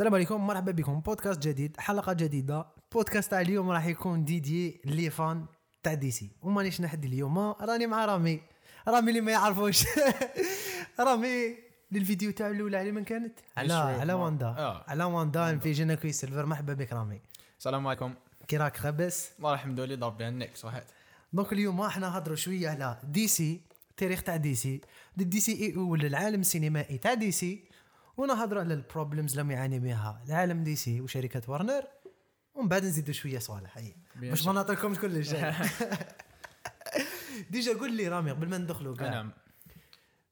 السلام عليكم مرحبا بكم. بودكاست جديد حلقة جديدة. بودكاست تاع اليوم راح يكون dédié les fans تاع DC ومانيش نحد اليوم راني مع رامي. رامي اللي ما يعرفوش. رامي للفيديو تاع الأولى على من كانت؟ على على واندا. آه. على واندا Vision و Quicksilver. مرحبا بك رامي. السلام عليكم. كي راك لاباس؟ والله الحمد لله بها النك صحيت donc اليوم إحنا نهضروا شوية على DC التاريخ تاع DC DCEU ولا العالم السينمائي تاع DC ونهضروا على ال problems اللي يعاني بها العالم DC وشركة ورنر ومن بعد نزيدوا شوية هي. Bien باش. ما نعطيكمش كلش déjà قول لي رامي قبل ما ندخلوا كاع نعم.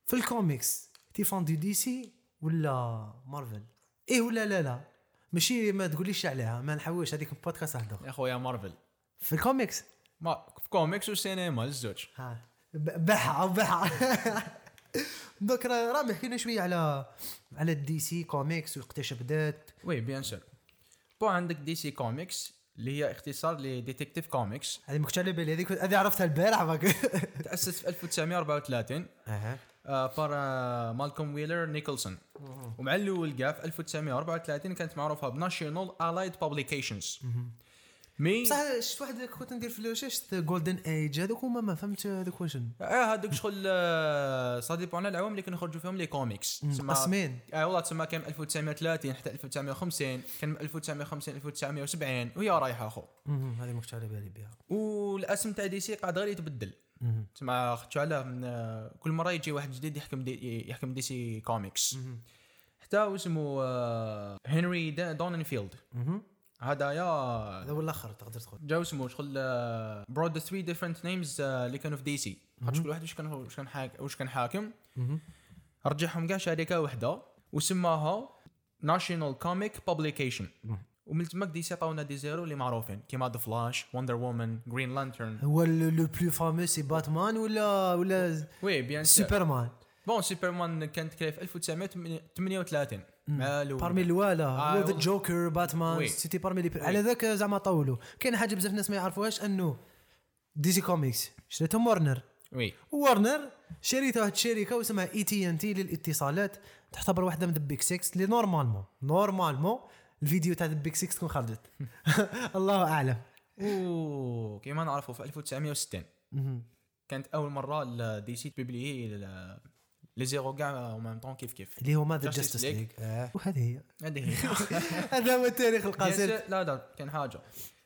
في ال comics t'es fan de DC ولا مارفل إيه ولا لا لا. ماشي ما تقوليش عليها ما نحوش. هذيك البودكاست اخر يا خويا مارفل في الكوميكس ما في كوميكس وسينما الزوج. ها. صحة أو صحة. دوك را- رامي حكينا شوية على على ال DC Comics وقتاش بدات. Oui bien sûr. Bon عندك DC Comics اللي هي اختصار ل Detective Comics هذه ما كنتش على بالي هذيك هذه عرفتها البارح باك تأسس في 1934 أها. آه، par آه، مالكوم ويلر نيكلسون. ومع الأول كاع في 1934 كانت معروفة ب National Allied Publications Mais. بصح شفت واحد كنت ندير في شفت Golden Age هذوك هما ما فهمت هذوك واش آه هذوك شغل آه، ça dépend على العوام اللي كانوا يخرجوا فيهم les comics تسمى- مقسمين آه والله تسمى كان 1930 حتى 1950 كان من 1950 1970 وهي رايحة أخو. هذه ما كنتش على بالي بها. والاسم تاع DC قاع غير يتبدل. تسمى خدتو من آه، كل مرة يجي واحد جديد يحكم دي يحكم DC Comics حتى واسمه آه، هنري دا- دوننفيلد مهم. هذايا هذا هو الآخر تقدر تقول. جا اسمه شغل brought three different names اللي كانوا في DC كل واحد واش كان واش كان حاك واش كان حاكم. رجعهم كاع شركة واحدة وسماها National Comics Publications ومن تماك DC عطاونا des héros اللي معروفين. كيما The Flash Wonder Woman Green Lantern هو le plus fameux c'est باتمان ولا ولا Oui bien سوبرمان bon سوبرمان كانت créée في 1938 مع بارمي الوالا آه، هو ذا. جوكر باتمان. سيتي بارمي لي على ذاك زعما طولوا. كاين حاجة بزاف الناس ما يعرفوهاش أنه دي سي كوميكس شريتهم ورنر وي. ورنر شريت واحد الشركة واسمها اي تي ان تي للاتصالات تعتبر واحدة من بيك 6 اللي نورمالمون نورمالمون الفيديو تاع ذا بيك 6 تكون خرجت. الله أعلم. أوه كيما نعرفوا في 1960 مهم. كانت أول مرة دي سي تبيبلي les héros كاع au même temps كيف كيف اللي هما the Justice. League وهذه هي. هذه هي. هذا هو التاريخ القصير لا لا كان حاجة.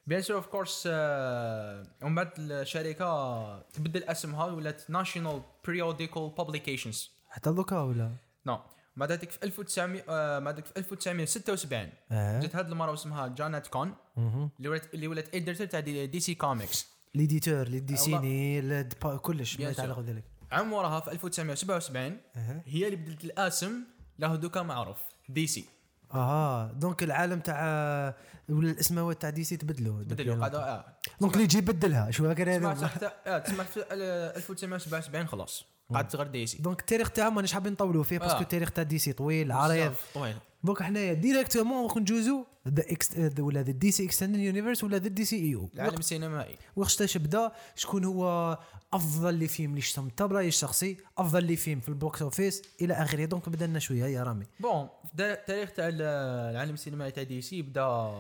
Bien sûr of course ومن بعد الشركة تبدل اسمها ولات National Periodical Publications حتى دوكا ولا؟ Non بعد هذيك في 1900 آه، بعد هذيك في 1976 آه. جات هاد المرة اسمها جانيت كان. اللي ولات اللي ولات éditeur تاع DC Comics L'éditeur اللي dessinait الد- با- كلش ما. يتعلق بذلك. عام وراها في 1977 أها. هي اللي بدلت الآسم له دوكا معروف DC آه donc العالم تاع ولا الأسماوات تاع DC تبدلوا بدلوا قاع آه. Donc اللي يجي يبدلها شو هكا تسمع حتى آه تسمع في ال- 1977 خلاص قعدت غير DC donc التاريخ تاعهم ماناش حابين نطولوا فيه parce que آه. التاريخ تاع DC طويل عريض. طويل. Donc حنايا directement ندوزو the X ولا the DC Extended Universe ولا the DCEU. العالم السينمائي. وقتاش بدا شكون هو أفضل les films اللي شفتهم انت برايي الشخصي أفضل les films في ال box office إلى آخره. Donc بدأ لنا شوية يا رامي. Bon التاريخ تاع ال- العالم السينمائي تاع DC بدا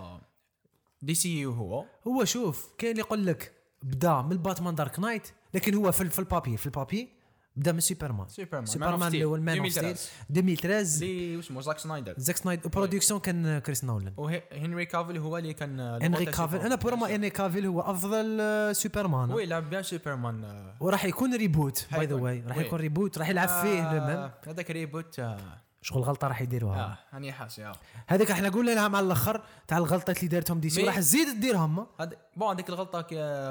DC هو. هو شوف كاين اللي يقول لك بدا من باتمان Dark Knight لكن هو في, في ال papier. في ال papier بدا من سوبرمان. سوبرمان سوبرمان اللي هو ال Man of Steel. 2013 اللي اسمه؟ زاك سنايدر. زاك سنايد production كان كريس نولان. وهنري كافيل هو اللي كان انري كافيل. أنا بور ما انري كافيل هو أفضل آه، سوبرمان. وي لعب بيان سوبرمان آه، وراح يكون ريبوت باي ذا. واي راح. يكون ريبوت راح يلعب فيه آه، لمان هذاك ريبوت شغل غلطه راح يديروها. آه، هاني حاس يا. هذيك إحنا قلنا لها مع الآخر تاع الغلطات اللي دارتهم دي سي راح تزيد ديرهم هاد بون هذيك الغلطة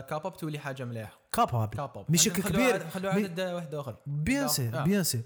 كاباب تولي حاجة مليحة. كاباب بشكل كبير. خلوا مي- عدد واحد آخر. بيان سير بيان سير.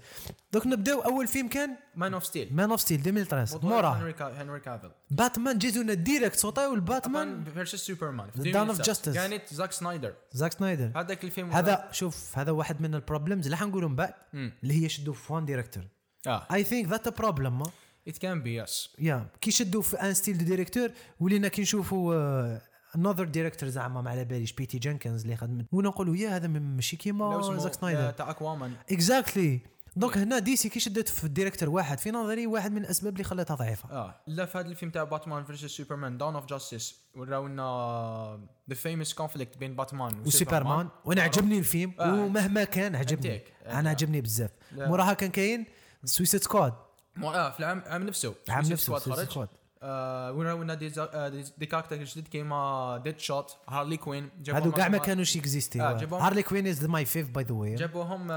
دوك نبداو أول فيلم كان مان اوف ستيل مان اوف ستيل 2013 موراه هنري كا- هنري كافيل. باتمان جيزونا ديريكت صوتاو الباتمان باتمان فيرسس سوبرمان Dawn of Justice. كانت زاك سنايدر زاك سنايدر هذاك الفيلم هذا شوف هذا واحد من البروبلمز اللي حنقولهم بعد. اللي هي شدوا في وان ديريكتور. آه اي ثينك ذات بروبلم ات كان بي يس يا كي شدوا في ان ستيل دو ديريكتور ولينا كي نشوفوا انذر ديريكتور زعما ما على باليش بيتي جينكنز اللي خدمت. ونقولوا يا هذا ماشي كيما زاك سنايدر. تاع اكوامان اكزاكتلي donc هنا دي سي كي شدت في ال director واحد في نظري واحد من الأسباب اللي خلاتها ضعيفة. آه. لا في هذا الفيلم تاع باتمان versus سوبرمان Dawn of Justice وراونا the famous conflict بين باتمان وسوبرمان. وأنا عجبني الفيلم آه. ومهما كان عجبني. أنا آه. عجبني بزاف. موراها كان كاين؟ Suicide Squad مو آه في العام عام نفسه. عام نفسه خرج. Squad. آه وين راونا des, آه، des, des caractères جديد كيما Deadshot هارلي كوين هادو كاع ما كانوش اكزيستي آه، هارلي كوين is my fave by the way جابوهم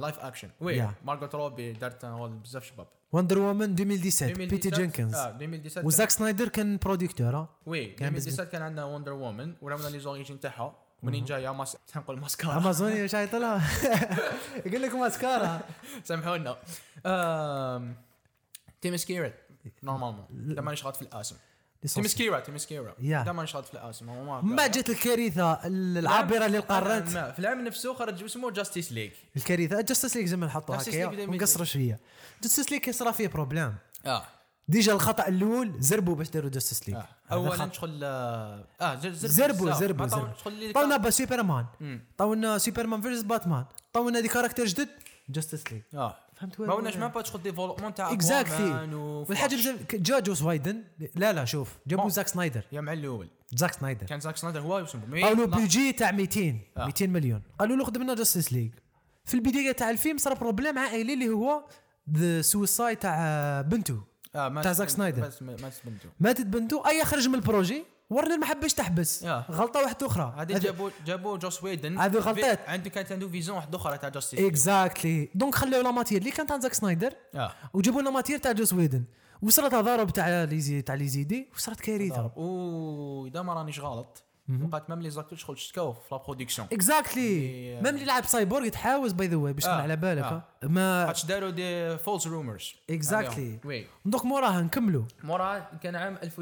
live action oui Yeah. مارغوت روبي دارت بزاف شباب. Wonder Woman 2017 بيتي 2017 جينكنز آه 2017 وزاك سنايدر كان producteur ها oui كان بزاف. 2017 كان عندنا Wonder Woman وراونا les origines تاعها. منين جاية ماس نقول ماسكارا امازوني واش عيط لها يقول لك ماسكارا سامحونا آم، Themyscira normalement دا مانيش غلط في الاسم Themyscira Themyscira يا. دا مانيش غلط في الاسم هو ما جات الكارثه العابرة للقارات ما- في العام نفسه خرج اسمه Justice League الكارثة Justice League زعما League بدأ ونقصروا شوية. Justice League صرا فيه problème آه. déjà الخطأ الأول زربوا باش داروا Justice League آه. اولا شغل آه آه، زر- زربوا. زربوا زربوا طونا با سوبرمان. طونا سوبرمان versus باتمان طونا des caractères جدد Justice League آه. فهمت ما ولناش ما با شغل développement تاع exactly والحاجة جا جوس وايدن لا لا شوف جابوا. زاك سنايدر. يا مع الأول. زاك سنايدر. كان زاك سنايدر هو يسمى mais قالوا. بيجي تاع 200 آه. 200 مليون. قالوا له خدم لنا Justice League في البداية تاع الفيلم صار problème عائلي اللي هو the suicide تاع بنته. آه تاع زاك سنايدر. ما ماتت بنته أي خرج من ال projet ورنر ما حبش تحبس؟ آه. غلطة واحدة أخرى. هذه جابوا جابوا جوس ويدن. هذو غلطات. عنده كانت عنده vision واحدة أخرى تاع Justice exactly donc خلاو la matière. اللي كانت عند زاك سنايدر وجابوا لنا matière تاع جوس ويدن. وصلت ضرب تاع ليزي تاع لي زيدي وصارت كارثه وإذا ما رانيش غلط. وقعت même les acteurs شغل شتكاو في la production. exactly. même اللي لعب سايبورغ يتحاوز by the way باش تكون آه. على بالك آه. آه. ما خاطش داروا des false rumors Exactly. oui. donc موراها نكملوا مورا كان عام 1000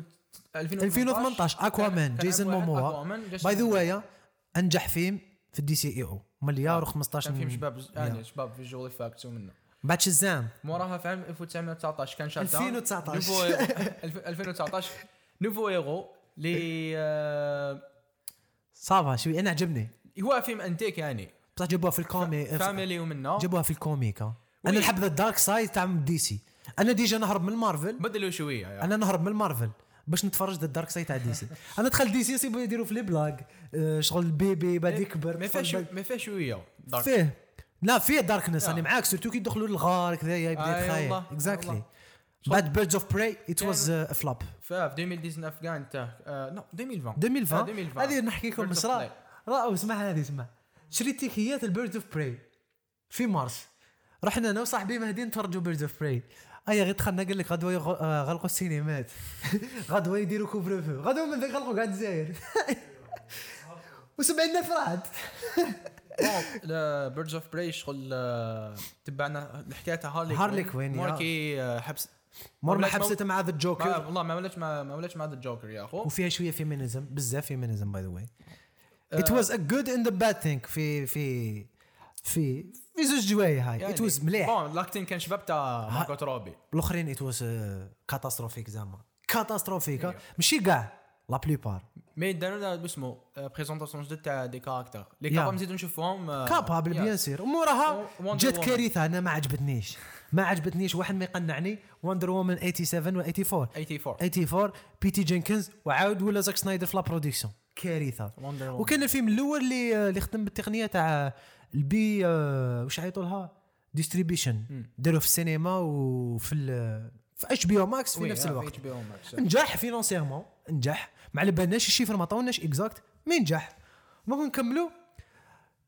2018 اكوامان جيسون موموا by the way أنجح فيلم في ال DCEU مليار و15 كان فيلم شباب يعني شباب visual effects ومنه. بعد شزام موراها في عام 1919 كان شاتا 2019. nouveau الف- 2019 nouveau héros اللي آه، ça va شوي أنا عجبني هو فيلم انتيك يعني بصح جابوها في ال comic family ومنه جابوها في ال comic ها. أنا. نحب the dark side تاع دي سي أنا déjà نهرب من مارفل بدلوا شوية يعني. أنا نهرب من مارفل باش نتفرج ذا ال dark side تاع دي سي أنا دخل دي سي يصيبوا يديروا في les blagues آه، شغل ال bébé بعد يكبر ما فيها شو- ما فيها شوية dark. فيه لا فيه darkness آه. أنا معاك surtout كي يدخلوا للغار كذا يبدا آه، والله، exactly. بعد Birds of Prey it was flop في 2019 كان انت آه، no 2020 آه، 2020 2020 هذه نحكي لكم Prey. رأوا اسمع هذه اسمع. شريت تيكيات ال Birds of Prey في مارس. رحنا أنا وصاحبي مهدي نتفرجوا Birds of Prey أيا غير دخلنا قال لك غدوة يغ- آه، غلقوا السينمات. غدوة يديروا كوفر فو غدوة من ذاك غلقوا قاعد الجزائر و70000 رعد بيردز اوف براي شغل آه، تبعنا الحكاية تاع هارلي هارلي كوين،. موركي آه، حبس مر ما ولاش حبست مع ذا ما الجوكر والله ما ولاتش ما ما ولاتش مع ذا الجوكر يا أخو. وفيها شوية فيمينيزم بزاف فيمينيزم باي ذا واي ات واز ا جود اند ا باد ثينك في في في في زوج جوايه هاي. ات واز مليح. بون لاكتين كان شباب تاع ماركوت روبي الأخرين it was catastrophique زعما catastrophique ماشي كاع la plupart mais داروا لنا اسمه présentation جدد تاع des caractères لي يا. capable نزيدو نشوفوهم capable يا. bien sûr وموراها جات. كارثة أنا ما عجبتنيش. ما عجبتنيش واحد ما يقنعني. Wonder Woman 87 و 84 84 84 بيتي جينكنز وعاود ولا زاك سنايدر في la production كارثة. وكان الفيلم الأول اللي اللي خدم بالتقنية تاع البي واش عيطوا لها distribution داروه في السينما وفي في HBO Max في نفس آه، الوقت. نجح financièrement نجح. ما على بالناش ال chiffre ما عطاوناش exact mais نجح ممكن نكملوا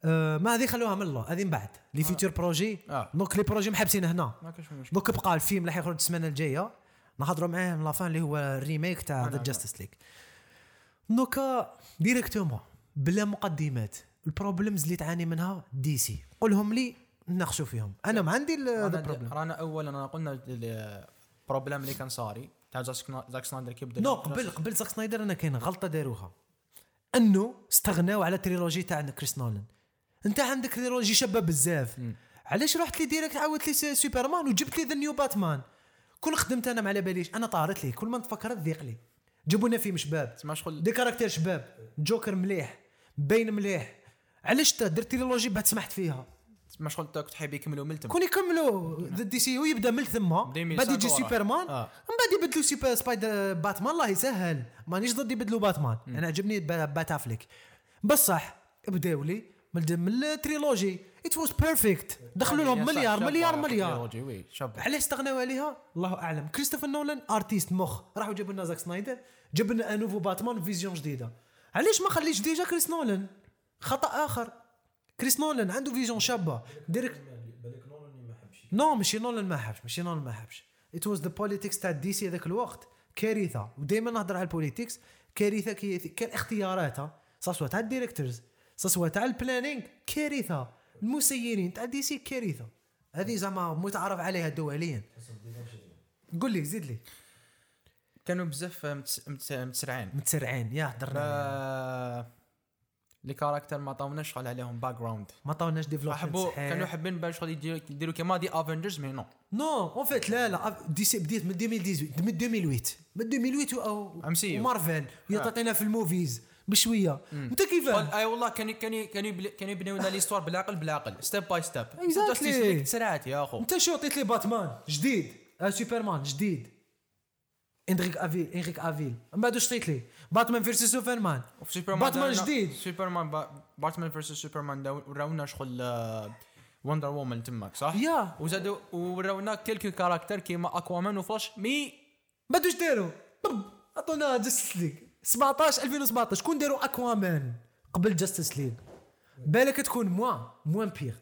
آه ما هذه خلوها من الله هذه من بعد. les futurs projets آه. donc les projets محبسين هنا. دوك بقى الفيلم اللي حيخرج السمانة الجاية. نهضروا معاه من l'avant اللي هو ال remake تاع ذا. Justice League دوكا directement بلا مقدمات. ال problems اللي تعاني منها دي سي قولهم لي نناقشوا فيهم. أنا ما عندي ال problem رانا اولا انا قلنا ال problème اللي كان صاري تاع زاك سنايدر كي بدأ. نو قبل قبل زاك سنايدر أنا كاين غلطة داروها أنه استغناو على ال trilogie تاع كريس نولان انت عندك trilogie شابه بزاف. علاش رحت لي direct عاودت لي سوبرمان وجبت لي the new باتمان؟ كل خدمت أنا ما على باليش. أنا طارت لي كل ما نتفكر تضيق لي. جابوا لنا فيلم شباب. تسمع شغل؟ des caractères شباب. جوكر مليح. باين مليح. علاش تا درت trilogie بعد سمحت فيها؟ ما شغل كنت حاب يكملوا من تما. كون يكملوا the DCU يبدا من ثم ديمي بعد يجي. سوبرمان. آه. من بعد يبدلوا سوبر سبايدر باتمان. الله يسهل. مانيش ضد يبدلوا باتمان. أنا عجبني با- بات افليك بصح بداو لي. من ال trilogie. it was perfect دخلوا لهم يا مليار مليار مليار. علاش استغناو عليها؟ الله أعلم. كريستوفر نولان artiste مخ. راحوا جابوا لنا زاك سنايدر جاب لنا un nouveau Batman vision جديدة. علاش ما خليش déjà كريس نولان خطأ آخر. كريس نولان عنده vision شابة. direct non ماشي نولان ما حبش ماشي نولان ما حبش. it was the politics تاع DC هذاك الوقت. كارثة. ودائما نهضر على ال politics كارثة كي كان اختياراتها سواء تاع ال directors سواء تاع ال planning كارثة. المسيرين تاع DC كارثة. هذه زعما متعارف عليها دوليا. قول لي زيد لي. كانوا بزاف متس- متس- متسرعين. متسرعين يا هضرنا ف- les caractères ما عطاوناش شغل عليهم background ما عطاوناش development حبوا كانوا حابين بان شغل يديروا كيما the Avengers mais non non en fait لا لا. DC بدات من 2018 من 2008 من 2008 أو هي آه. تعطينا في ال movies. بشوية. أنت كيفاه أي والله كانوا كانوا كانوا يبل- كانوا يبنيو لنا l'histoire بالعقل بالعقل step by step Exactly. تسرعت يا أخو. أنت شو عطيت لي باتمان؟ جديد. آه سوبرمان جديد. Henry Cavill Henry Cavill. من بعد واش عطيت لي؟ Batman versus Superman. Batman جديد. سوبرمان با- Batman versus Superman وراونا شغل Wonder Woman تماك صح؟ يا. وزادوا وراونا quelques caractères كيما Aquaman و Flash mais بعد واش داروا عطونا جاستس ليغ 17 2017 كون داروا أكوامان قبل جاستس ليغ بالك تكون موان موان بيغ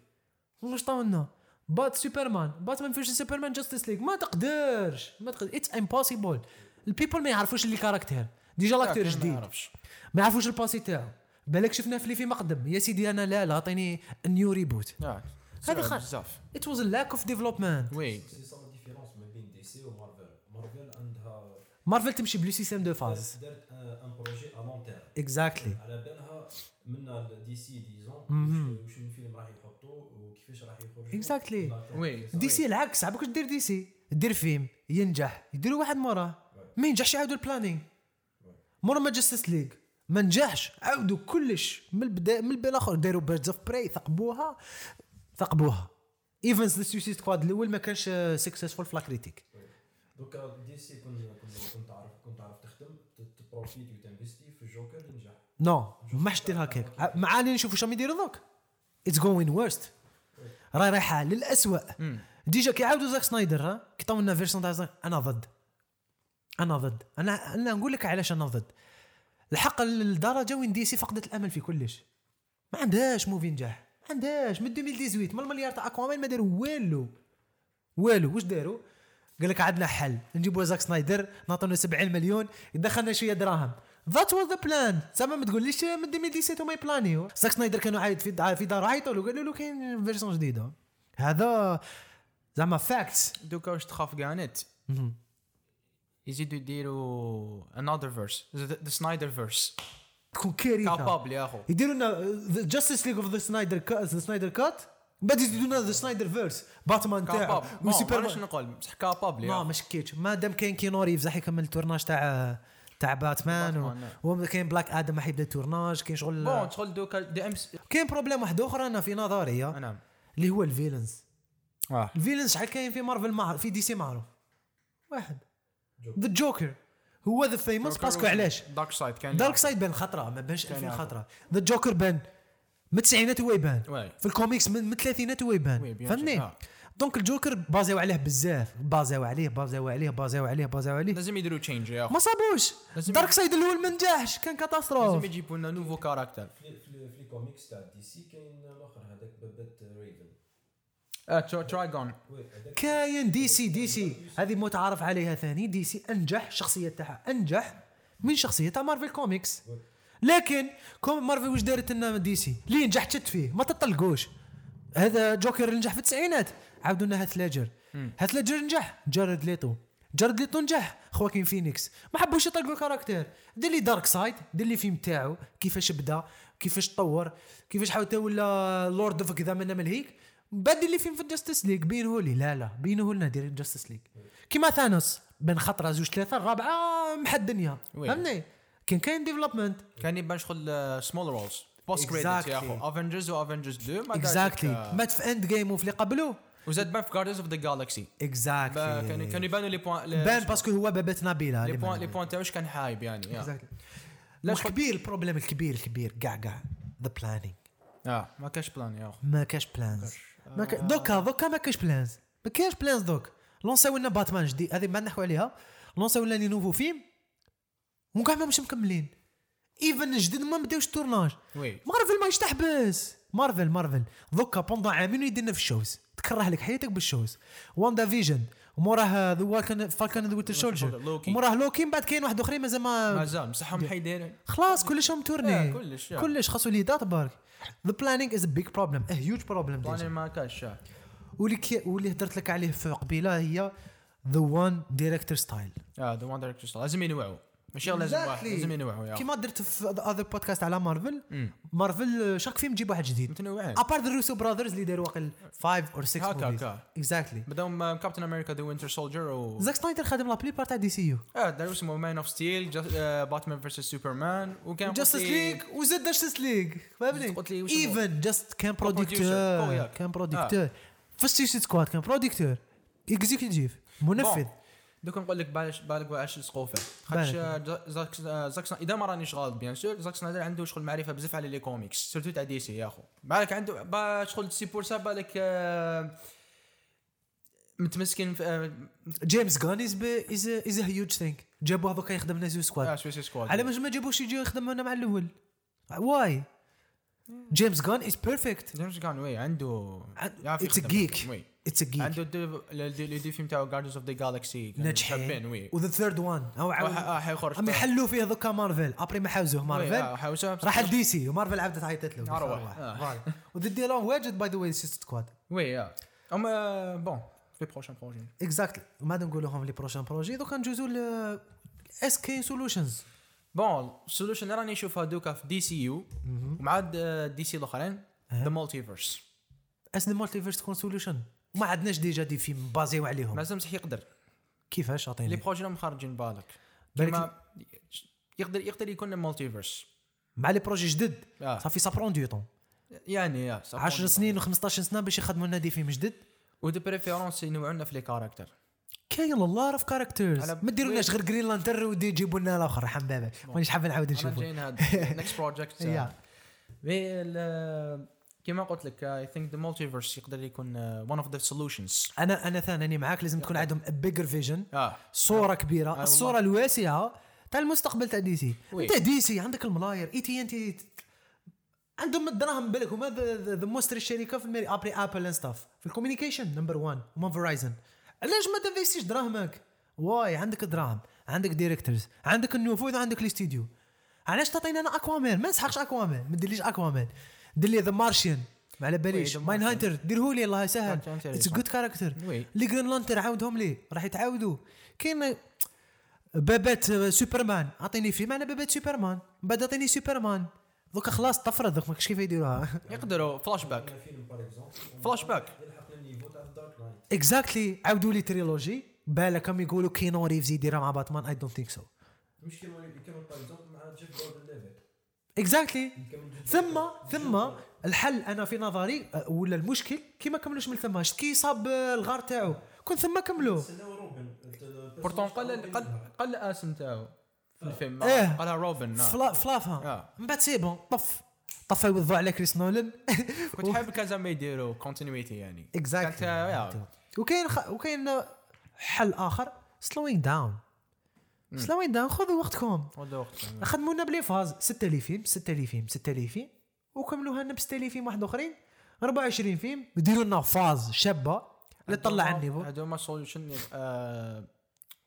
واش طاولنا؟ بات سوبرمان باتمان فيش سوبرمان جاستس ليغ ما تقدرش ما تقدر اتس امبوسيبل البيبل ما يعرفوش اللي كاركتر ديجا لاكتور ما جديد. يعرفش. ما يعرفوش الباسي تاعو. بالك شفنا في اللي في مقدم. يا سيدي أنا لا لا عطيني نيو ريبوت. هذا سرعة خ- بزاف. ات واز لاك اوف ديفلوبمنت وي سي ça la différence ما بين DC و Marvel Marvel عندها مارفل تمشي par le système de phases دارت un projet à long terme exactly على بالها من دي سي dix ans وش من فيلم راح يحطوا وكيفاش راح يخرجوا Exactly. oui DC العكس عباك دير DC دير فيلم ينجح. يديروا واحد موراه ما ينجحش يعاودوا ال planning مورا ما Justice League ما نجحش. عاودوا كلش. من البدايه من البدايه الآخر داروا Birds of Prey ثقبوها. ثقبوها. even the Suicide Squad الأول ما كانش successful في la critique دوكا DC كنت كنت تعرف كنت تعرف تبروفيتي وتانفيستي في الجوكر ينجح non ما حش دير هكاك معاني نشوفوا شنو يديروا دوك it's going worse راهي رايحة للاسوء déjà كي عاودوا زاك سنايدر ها كي عطاو لنا version تاع زاك أنا ضد. أنا ضد. أنا أنا نقول لك علاش أنا ضد. الحق للدرجة وين DC فقدت الأمل في كلش. ما عندهاش movie نجاح. ما عندهاش. من 2018 من المليار تاع Aquaman ما داروا والو. والو واش داروا؟ قال لك عندنا حل. نجيبوا زاك سنايدر نعطونا 70 مليون يدخلنا شوية دراهم. that was the plan زعما ما تقوليش من 2017 هما يبلانيو زاك سنايدر كانوا عايد في في دار عيطوا له قالوا له كاين version جديدة. هذا زعما facts دوكا واش تخاف كاع نت؟ يزيدوا يديروا another verse. The Snyder verse. تكون كارثه capable يا أخو. يديروا لنا the Justice League of the Snyder the Snyder cut بعد يزيدوا لنا the Snyder verse Batman تاعو ما وسوبر عرفش نقول بصح capable يا ما أخو. ما شكيتش ما دام كاين كينو ريفز راح يكمل ال tournage تاع تاع باتمان و- وكاين Black Adam راح يبدا ال tournage كاين شغل bon شغل دوكا دي ام س- كاين problème واحد اخر أنا في نظري نعم اللي هو ال villains آه ال villains شحال كاين في مارفل مع في DC معروف واحد the Joker هو the famous parce que علاش Darkseid كان Dark- seid بان خطره ما بانش كان 2000 يعرف. خطره the Joker بان من التسعينات هو يبان. في الكوميكس من الثلاثينات هو يبان. sûr. آه. donc ال Joker بازيو عليه بزاف. بازيو عليه بازيو عليه بازيو عليه بازيو عليه. لازم يديروا change يا اخو ما صابوش. لازم- Darkseid الأول ما نجحش كان لازم catastrophe يجيبوا لنا nouveau caractère في الكوميكس تاع DC كاين الآخر هذاك بابات Raven آه هذاك كاين DC DC هذه متعارف عليها ثاني. DC أنجح شخصية تاعها. أنجح من شخصية تاع Marvel Comics لكن comme Marvel واش دارت لنا DC؟ اللي ينجح تشت فيه ما تطلقوش. هذا جوكر اللي نجح في التسعينات عاودوا لنا هيث ليدجر. هيث ليدجر نجح جارد ليتو. جارد ليتو نجح خواكين فينيكس. ما حبوش يطلقوا ال caractère. دير لي Darkseid دير لي فيلم تاعو كيفاش بدا كيفاش تطور كيفاش حاول ولا لورد اوف كذا من من هيك بعد اللي فيلم في جاستس ليج بينه لي لا لا بينه لنا دير جاستس ليج كيما ثانوس بين خطرة زوج ثلاثة الرابعه محد الدنيا. فهمني؟ كان كاين ديفلوبمنت كان يبان شغل سمول رولز بوست كريدت يا. أخو. افنجرز وافنجرز 2 ما دارش اكزاكتلي. مات في اند جيم وفي اللي قبله. وزاد بان في جاردنز اوف ذا جالكسي اكزاكتلي كانوا كانوا يبانوا لي بوان بان باسكو هو بابات نبيله لي بوان لي بوان تاعوش كان حايب يعني يا. لا كبير ال problème الكبير الكبير. كاع كاع the planning آه ما كاش plan يا أخو. ما كاش plans ما كا... دوكا دوكا ما كاش plans ما كاش plans دوك. لونساو لنا باتمان جديد. هذه ما نحكوا عليها. لونساو لنا les nouveaux films وكاع ما مش مكملين. even جديد ما بداوش ال tournage. oui. Marvel ما تحبس. Marvel Marvel دوكا pendant عامين يديرنا في ال shows. تكره لك حياتك بال shows. WandaVision وموراه The Falcon The Winter Soldier. وموراه لوكي من بعد كاين واحد آخرين مازال ما مازال. مسحهم حيدير خلاص كلش هم tourné آه، كلش،. كلش خاصو les dates برك the planning is big problem a huge problem plan ما كاش. واللي واللي هدرت لك عليه في قبيلة هي the one director style آه the one director لازم ينوعوا. ماشي غير لازم واحد. لازم ينوعوا كيما درت في other podcast على Marvel. Marvel chaque film تجيب واحد جديد. متنوعين. à part the Russo Brothers اللي داروا واقل 5 or 6 هكا هكا exactly بداهم Captain America The Winter Soldier و زاك سنايدر خادم la plupart تاع DCU آه داروا اسمه Man of Steel Batman versus Superman وكان Justice Lea- League وزاد Justice League هو؟ even just كان producteur. كان بروديكتور في Suicide Squad كان producteur exécutif منفذ. دوك نقول لك بالك بالك واش سقوفه. خاطش زاك إذا ما رانيش غلط bien sûr زاك سنايدر عنده شغل معرفة بزاف على les comics surtout تاع DC يا اخو بالك عنده pas شغل c'est pour ça بالك آه، متمسكن في آه، جيمس جان is is is huge thing جابوا هذوك يخدم Squad. آه Suicide Squad. علاه ما جابوش يجي يخدم هنا مع الأول. ouais جيمس جان is perfect جيمس كان وي عنده يعرف it's. geek it's a geek عنده les deux films تاعو Guardians of the Galaxy ناجحين ouais و the third one آه حيخرج هم يحلوا فيه دوكا Marvel. après ما حاوزوه Marvel. Marvel راح ل DC و Marvel عبدت عيطت له. آه. وذا ديلون واجد باي ذا واي سيست سكواد وي آه. اما بون في بروشان بروجي اكزاكتلي ما نقول لهم لي بروشان بروجي دوكا نجوزو ل اس كي سولوشنز بون السولوشن اللي راني نشوفها دوكا في دي سي يو ومع دي سي الأخرين ذا مالتيفيرس أس مالتيفيرس تكون سولوشن ما عندناش ديجا دي فيلم بازيو عليهم. مازال مسح يقدر. كيفاش لي عطيني بروجي راهم خارجين بالك. بالك- يقدر يقدر يكون مالتيفيرس مع les projets جدد آه. صافي ça prend du طون يعني يا 10 سنين و15 سنة باش يخدموا لنا des films جدد و des préférences ينوعونا في les caractères كاين a lot of characters على- ما ديرولناش غير Green Lantern ودي يجيبوا لنا الآخر رحم بابا. مانيش حاب نعاود نشوفه next project yeah كيما قلت لك I think the multiverse يقدر يكون one of the solutions أنا أنا ثاني معاك لازم تكون عندهم bigger vision آه. صورة كبيرة والله. الصورة الواسعة تاع المستقبل تاع DC. أنت DC عندك الملاير إي تي إن تي عندهم الدراهم بالك هما the monster الشركة في الميري après Apple and stuff في ال communication number 1 هما Verizon علاش ما تنفيستيش دراهمك؟ واي عندك دراهم عندك directors عندك النفوذ وعندك الاستديو علاش تعطينا أنا Aquaman ما نسحقش Aquaman ما ديرليش Aquaman دير لي the Martian ما على باليش. Man Martian. Hunter ديرهولي الله يسهل. it's good character les Green Lantern عاودهم لي. راح يتعاودوا. كاين بابات سوبرمان. أعطيني فيلم على بابات سوبرمان. بعد أعطيني سوبرمان. دوكا خلاص طفرت دوك ما كاش كيف يديروها. يقدروا. flashback flashback exactly عاودوا لي trilogie بالك هم يقولوا كينو ريفز يديرها مع Batman I don't think so مش كيما كيما par exemple مع جيف جوردن exactly ثم. ثم الحل أنا في نظري أه، ولا المشكل كي ما كملوش من ثم شت كي صاب آه، الغار تاعو كون ثم روبن بورتون قال قال قال الاسم تاعو في الفيلم إيه. قالها روبن نعم. فلا فلافها آه. من بعد سي بون طف طف يوضوا على كريس نولن كنت حابب كان زعما يديروا كونتينيوتي يعني اكزاكتلي وكاين. وكاين حل آخر سلوينج داون سلوينج داون خذوا وقتكم. هذا وقت خدموا لنا بلي فاز 6000 فيلم 6000 فيلم 6000 فيلم وكملوها لنا ب 6000 فيلم واحد آخرين. 24 فيلم وديروا لنا phase شابة اللي تطلع ال niveau هذوما solution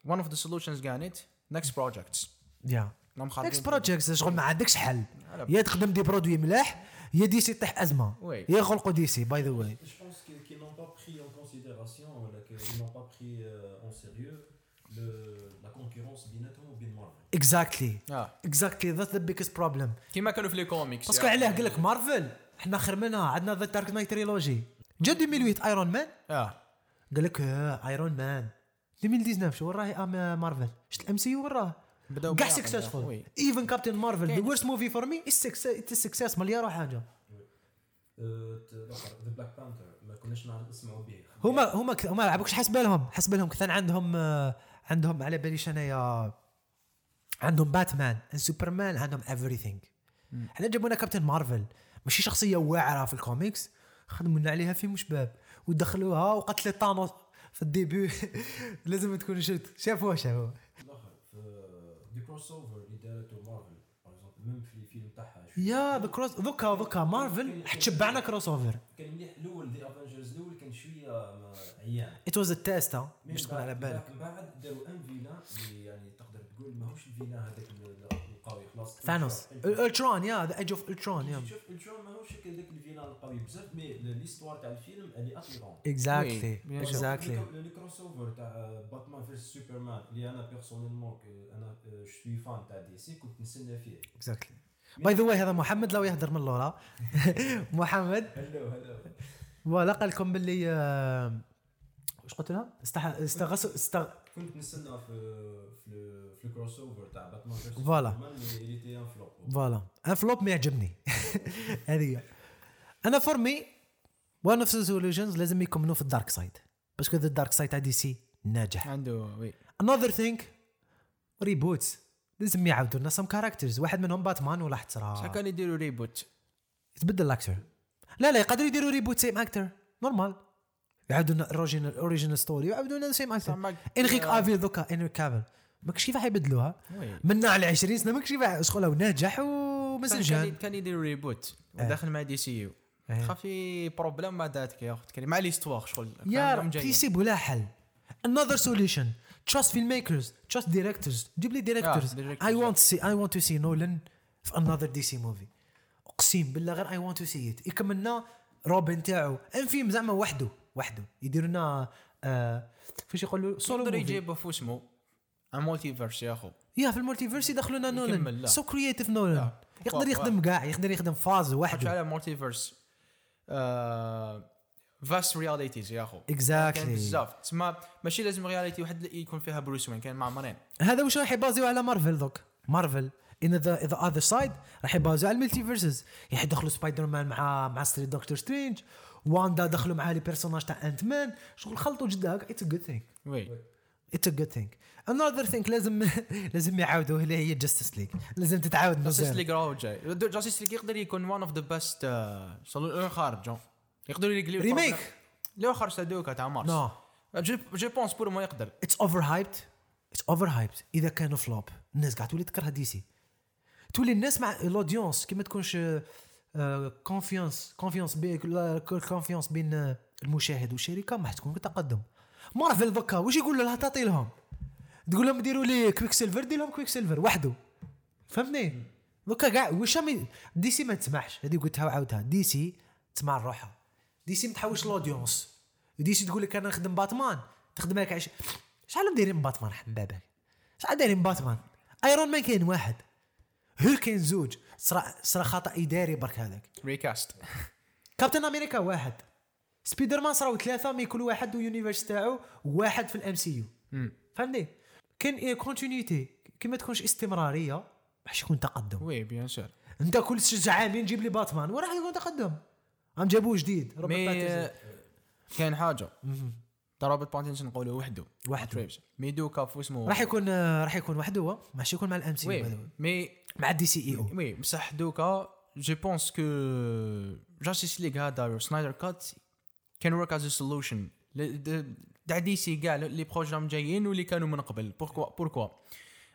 one of the solutions كانت next projects yeah. next project شغل ما عندكش حل. يا تخدم des produits ملاح يا DC طيح أزمة. يا يخلقوا DC by the way Je pense qu'ils qu'ils n'ont pas pris en considération, ولا qu'ils n'ont pas pris euh, en sérieux la concurrence بيناتهم وبين مارفل. exactly exactly that the biggest problem كيما كانوا في les comics parce que علاه قال لك مارفل إحنا خير منها عندنا The Dark Knight trilogy جا 2008 Iron Man آه. قال لك Iron Man 2019 شو وراه آه مارفل شفت ال MCU وراه بداو كاع. successful. even Captain Marvel the worst movie for me success مليار وحاجه the Black Panther ما كناش نعرف نسمعوا به هما هما هما لعبوكش حسب بالهم. حسب بالهم كان عندهم آه، عندهم على باليش انايا عندهم Batman Superman عندهم everything. حنا جابونا Captain Marvel ماشي شخصية واعرة في الكوميكس خدموا لنا عليها فيلم شباب ودخلوها وقتل طانوس في ال début. لازم تكون شفت. شافوها شافوها الآخر في des crossovers اللي دارته Marvel même في الفيلم تاعها. yeah the cross ذوكا ذوكا مارفل تشبعنا crossover كان مليح الأول the Avengers الأول كان شوية عيان ات واز ها من باش تكون على بالك. من بعد داروا ان فيلا اللي يعني تقدر تقول ماهوش الفيلا هذاك ال- القوي خلاص. ثانوس الترون يا ذا ايج اوف الترون يا شوف الترون ماهوش هذاك الفيلا القوي بزاف مي ليستوار تاع الفيلم اللي اتيرون اكزاكتلي. اكزاكتلي لي كروس اوفر تاع باتمان فيرس سوبرمان اللي أنا بيرسونيلمون أنا شوي فان تاع دي سي كنت نستنى فيه. اكزاكتلي باي ذا واي هذا محمد لو يهدر من اللورا. محمد. هلو هلو voilà قال لكم باللي آه، واش قلت لها؟ استح... استغس استغ... كنت نستنى في في في ال crossover تاع باتمان voilà. voilà. un flop ما يعجبني. هذه. أنا for me one of solutions لازم يكملوا في ال dark side parce que the ال dark side تاع DC ناجح. عنده oui. Another thing reboots لازم يعاودوا لنا سم كاركترز واحد منهم باتمان ولا حتى شحال راه كان يديروا ريبوت يتبدل الاكتر لا لا يقدروا يديروا ريبوت سيم أكتر نورمال يعاودوا لنا اوريجينال اوريجينال ستوري ويعاودوا لنا سيم أكتر إنريك. أفيل دوكا إنريك كافل ماكش كيف حيبدلوها؟ وي. منا على 20 سنة ماكش كيف شغل وناجح ومسجان. كان كان يديروا ريبوت وداخل مع دي سي يو. إيه. خاف في بروبليم مع ذاتك يا اخت مع ليستواغ شغل يا رب. يسيبوا لها حل. Another solution. Trust filmmakers trust directors. جيب لي directors. directors, I want to see I want to see Nolan في another DC movie. أقسم بالله غير I want to see it. يكملنا روبن تاعو. un film زعما وحده. وحده. يديروا لنا آه فاش يقولوا سولو يقدر يجيبوا في اسمه؟ multiverse يا أخو. يا في ال multiverse يدخلوا لنا نولان. سو كرييتيف نولان لا. يقدر يخدم كاع يقدر يخدم فاز وحده. على multiverse vast realities يا أخو. Exactly. كاين بزاف. تسمى ماشي لازم reality واحد يكون فيها بروس وين كاين معمرين هذا واش راح يبازيو على مارفل دوك؟ Marvel in the the other side راح يبازيو على ال multiverses. يعني يدخلوا سبايدر مان مع مع ستري دكتور سترينج. واندا دخلوا مع les personnages تاع Ant-Man شغل خلطوا جدا. هكا it's a good thing oui it's a good thing another thing لازم لازم يعاودوا. اللي هي Justice League لازم تتعاود مزيان League راهو جاي. Justice League يقدر يكون one of the best خارج يقدروا يقليو remake لو خرج تاع تاع مارس. نو جو بونس بور ما يقدر. it's overhyped it's overhyped إذا كانوا flop الناس قاعد تولي تكره DC تولي الناس مع ال audience كي ما تكونش confiance confiance confiance بين المشاهد والشركة ما تكون تقدم مارفل ذكا واش يقول لها تعطي لهم تقول لهم ديروا لي Quicksilver دير لهم Quicksilver وحده فهمتني ذكا كاع واش DC ما تسمحش هذه قلتها وعاودتها DC تسمع روحها DC ما تحوش ال audience DC تقول لك أنا نخدم باتمان تخدم لك عش... شحال مدايرين باتمان بابك شحال دايرين باتمان ايرون مان كاين واحد هولك كاين زوج صرا صرا خطا اداري برك هذاك recast كابتن أمريكا واحد. سبيدر مان صراو ثلاثة mais كل واحد وال universe تاعو واحد في ال MCU. فهمتني كاين continuity كي ما تكونش استمرارية باش يكون تقدم. oui bien sûr أنت كل عامين جيب لي باتمان وراح يكون تقدم. عم جابوه جديد روبرت mais باتينسون. كاين حاجة. ترى روبرت باتينسون نقولوا وحده. وحده. تريفز مي دوكا في اسمه راح يكون راح يكون وحده هو. ماشي يكون مع الام سي مي مع الدي سي إي أو. وي بصح دوكا je pense que Justice League هذا Snyder Cut كان ورك از سولوشن تاع دي سي كاع لي بروج راهم جايين واللي كانوا من قبل. بوركوا بوركوا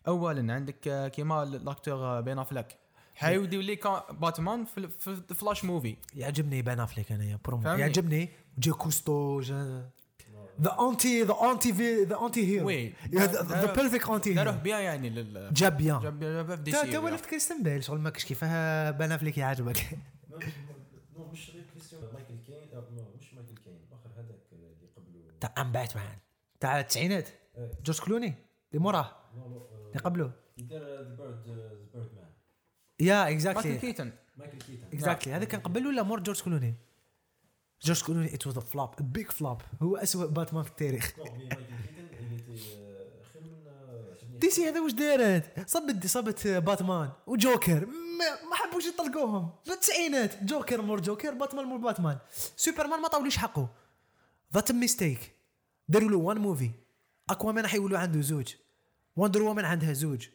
اولا عندك كيما لاكتور بين افلاك حيوديو لي كا- باتمان في في فلاش موفي يعجبني بان افليك أنا يا برومو؟ يعجبني. جي كوستو ذا انتي ذا انتي في ذا انتي هيرو وي ذا بيرفكت انتي هيرو بيان يعني لل جاب بيان جاب جاب في دي تا سي تا ولفت كريستن بيل شغل ما كاش كيفاه بان افليك يعجبك non مش غير كريستيان مايكل كين مش مايكل كين الآخر هذاك اللي قبله تاع ام باتمان تاع التسعينات. جورج كلوني اللي موراه اللي قبله يدير the bird the Birdman يا مايكل exactly كيتن مايكل كيتن اكزاكتلي هذا كان قبل ولا مور جورج كلوني جورج كلوني it was flop big flop هو اسوء باتمان في التاريخ. تي آه، آه، DC هذا واش دارت؟ صبت صبت باتمان. وجوكر ما, ما حبوش يطلقوهم. في التسعينات جوكر مور جوكر باتمان مور باتمان. سوبرمان ما طاولوش حقه. that mistake داروا له one movie أكوامان حيولوا عنده زوج. وندر وومن عندها زوج.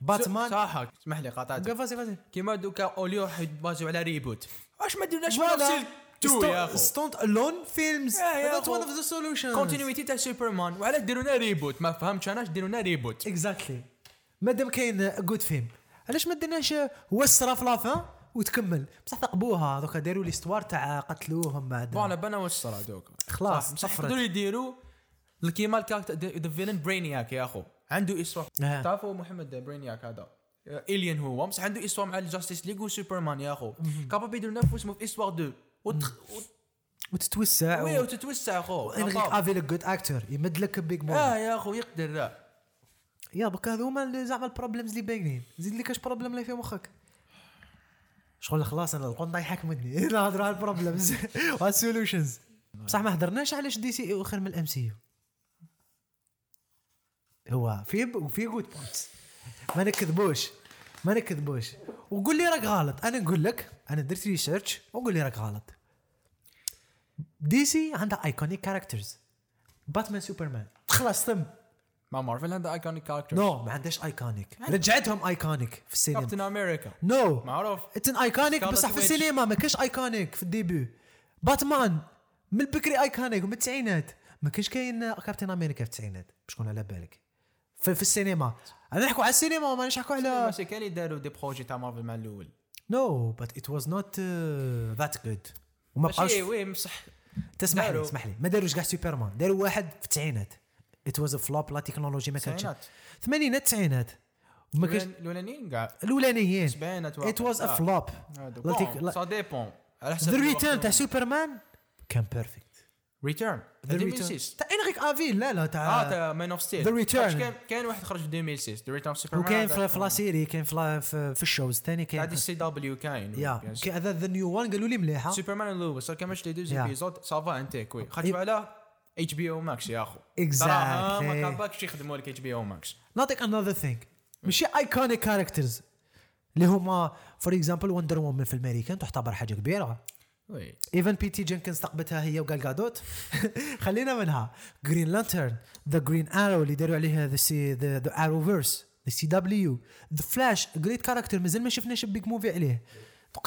باتمان صح اسمح لي قاطعتك. vas-y vas-y كيما دوكا أوليو حيبازيو على reboot واش ما درناش voilà نفس تو يا اخو stand-alone films that. one of the solutions continuity تاع سوبرمان وعلى ديروا لنا reboot ما فهمتش أنا اش ديروا لنا reboot exactly مادام كاين good film علاش ما درناش وسرا في لافان وتكمل؟ بصح ثقبوها دوكا داروا ليستوار تاع قتلوهم بعد. بون بنا واش صرا دوك. خلاص، بصح. يقدروا يديروا كيما الكاركتر ذا فيلن برينياك يا أخو. عنده إسوأ. آه. تعرفوا محمد برينياك هذا؟ الين هو. بصح عنده إسوأ مع الجاستيس ليغ وسوبرمان يا أخو. كاباب يديروا نفس اسمه في إسوأ 2 وتخ... وتتوسع وي و... وتتوسع اخو انغيك افي لك جود اكتور يمد لك بيج مون آه يا اخو يقدر. لا يا دوكا هذو هما اللي زعما ال problems اللي باينين. زيد لي كاش problème اللي في مخك شغل خلاص أنا القط يضحك مني. نهضر على ال problems وعلى ال solutions بصح ما هضرناش علاش DC أخر من ال MCU هو في في good points ما نكذبوش. ما نكذبوش. وقول لي راك غلط. أنا نقول لك أنا درت research وقول لي راك غلط. DC عندها iconic characters باتمان سوبرمان خلاص تم. ما مارفل عنده iconic character no ما عندهاش iconic رجعتهم iconic في السينما. كابتن أمريكا no معروف. it's an iconic بصح في. السينما ما كاش iconic في ال début باتمان من البكري iconic من التسعينات. ما كاش كاين كابتن أمريكا في التسعينات. باش تكون على بالك. في, في السينما. أنا نحكوا على السينما ما نحكوا على بس كان اللي داروا des projets تاع مارفل مع الأول. no but it was not that good وما ماشي oui بصح تسمح لي. اسمح لي. ما داروش كاع سوبرمان داروا واحد في التسعينات. it was flop la technologie ما كانتش. ثمانينات التسعينات ما كاش الأولانيين كاع. الأولانيين. سبعينات it was a flop ça dépend على حسب The Return تاع سوبرمان كان perfect Return The Return 2006 تاع انغيك أفيل لا لا آه تاع تاع Man of Steel The Return. كان كان واحد خرج في 2006 The Return سوبرمان وكاين في la série كاين في في, ال shows ثاني تاع كاين دي سي دبليو كاين يا. كاين هذا the new one قالوا لي مليحة. سوبرمان لويس كان مش les douze. épisodes ça va antique oui. خرجوا على HBO Max يا أخو. Exactly. تراها ما كان باكش يخدموا لك HBO Max نعطيك another thing ماشي iconic characters اللي هما for example Wonder Woman في الأمريكان تعتبر حاجة كبيرة. oui. even بيتي جينكنز ثقبتها هي وقال غادوت خلينا منها. Green Lantern The Green Arrow اللي داروا عليها the C the Arrowverse the CW The Flash great character مازال ما شفناش big movie عليه.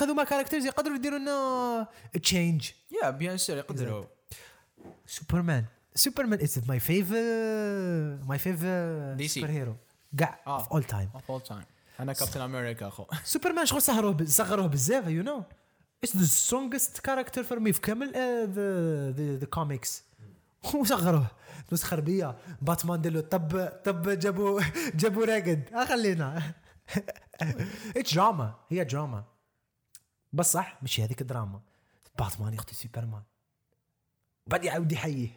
هذوما characters يقدروا يديروا لنا change يا bien sûr يقدروا. سوبرمان سوبرمان is my fav my fav DC. superhero كاع. في all time of all time أنا كابتن أمريكا أخو. سوبرمان شغل صغروه بزاف you know it's the strongest character for me في كامل ذا ذا كوميكس وصغروه نسخه بيا باتمان دلو طب طب جابوا جابوا راقد خلينا اتس دراما هي دراما بس صح ماشي هذيك الدراما باتمان يقتل سوبرمان بعد يعاود يحييه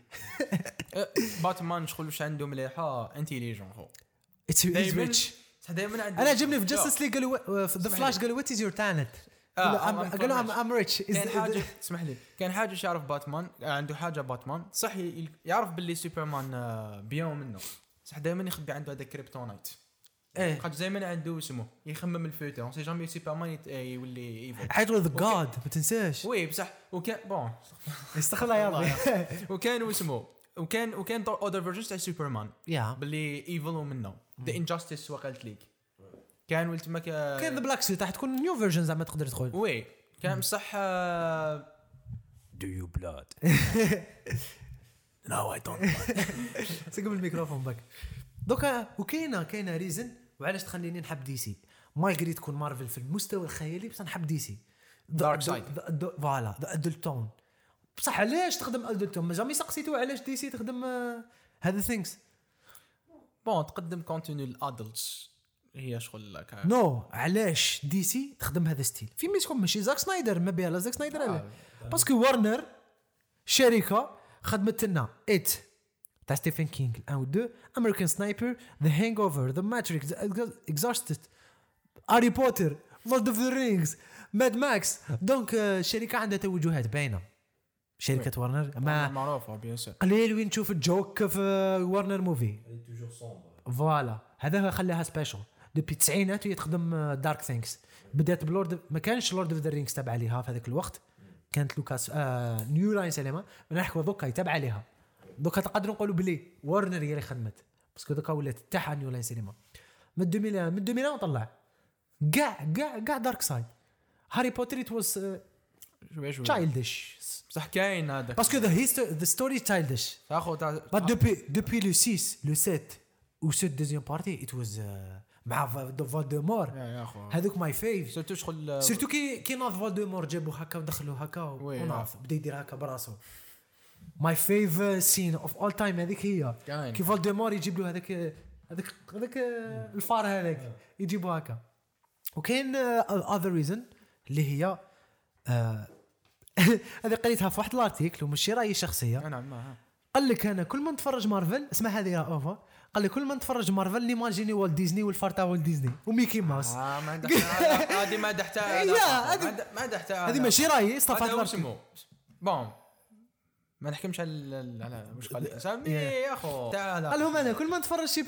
باتمان شغل واش عنده مليحه انتيليجون اخو اتس دايما ريتش دائما أنا عجبني في جاستس ليج قالوا في ذا فلاش لي. قالوا وات از يور تالنت آه، قالوا rich. I'm rich كان حاجة اسمح لي. كان حاجة يعرف باتمان عنده حاجة باتمان. صح يعرف باللي سوبرمان آه، bien منه صح دائما يخبي عنده هذا Kryptonite إيه. خاطر دائما عنده اسمه يخمم ال future si jamais سوبرمان آه، يولي evil حيت ذا جاد ما تنساش. oui بصح وكان bon استغفر الله يا ربي. وكان اسمه وكان وكان other versions تاع سوبرمان يا باللي evil ومنه. The Injustice وقالت League كان ولت ما كان كاين ذا بلاك سوت راح تكون نيو فيرجن زعما تقدر تدخل. وي كان بصح دو يو بلاد نو اي دونت سقم الميكروفون باك. دوكا وكاينة كاينة ريزن وعلاش تخليني نحب دي سي مالغري تكون مارفل في المستوى الخيالي بس نحب دي سي Dark side. فوالا ذا ادلتون بصح علاش تخدم ادلتون ما جامي سقسيتو علاش دي سي تخدم آه، هذا ثينكس بون تقدم كونتينيو الادلتس هي شغل لك نو علاش دي سي تخدم هذا ستيل في ميسكم ماشي زاك سنايدر ما بها لا زاك سنايدر علاه باسكو وارنر شركة خدمت لنا. ات تاع ستيفن كينغ الان و دو امريكان سنايبر ذا هانج اوفر ذا ماتريكس اكزاستد هاري بوتر لورد اوف ذا رينجز ماد ماكس دونك الشركة عندها توجهات باينة. شركة وارنر ما معروفة bien sûr قليل وين تشوف ال joke في وارنر movie. voilà هذا هو خلاها special depuis التسعينات وهي تخدم dark things بدات بلورد ما كانش Lord of the Rings تابع ليها في هذاك الوقت كانت لوكاس آه New Line Cinema نحكوا دوكا يتابع ليها دوكا تقدروا نقولوا بلي وارنر هي اللي خدمت parce que دوكا ولات تاعها New Line Cinema من 2000 من 2000 طلع كاع كاع كاع dark side هاري بوتر it was childish بصح كاين هذاك parce que the the story childish اخو تاع depuis, depuis le 6, le 7 ou ce deuxième partie, it was uh, مع اخو هذوك my fav surtout شغل surtout كي كي ناض فالديمور جابوا هكا ودخلوا هكا وناض بدا يدير هكا براسو. my fav scene of all time هذيك هي. كي فالديمور يجيب له هذاك هذاك هذاك الفار هذاك. يجيبوا هكا. وكاين other reason اللي هي آه، هذه قريتها في واحد ال article وماشي رأيي شخصيه نعم ما قال لك أنا كل ما نتفرج مارفل اسمع هذه اوفا قال لي كل ما نتفرج مارفل ن imaginer والت ديزني والفار تاع والت ديزني. وميكي ماوس آه ما عندها هذه ما عندها حتى ما عندها حتى هذه ماشي رأيي اسمه bon. ما نحكمش على على واش قال سامي يا أخو. تعال. قال لهم أنا كل ما نتفرج شي.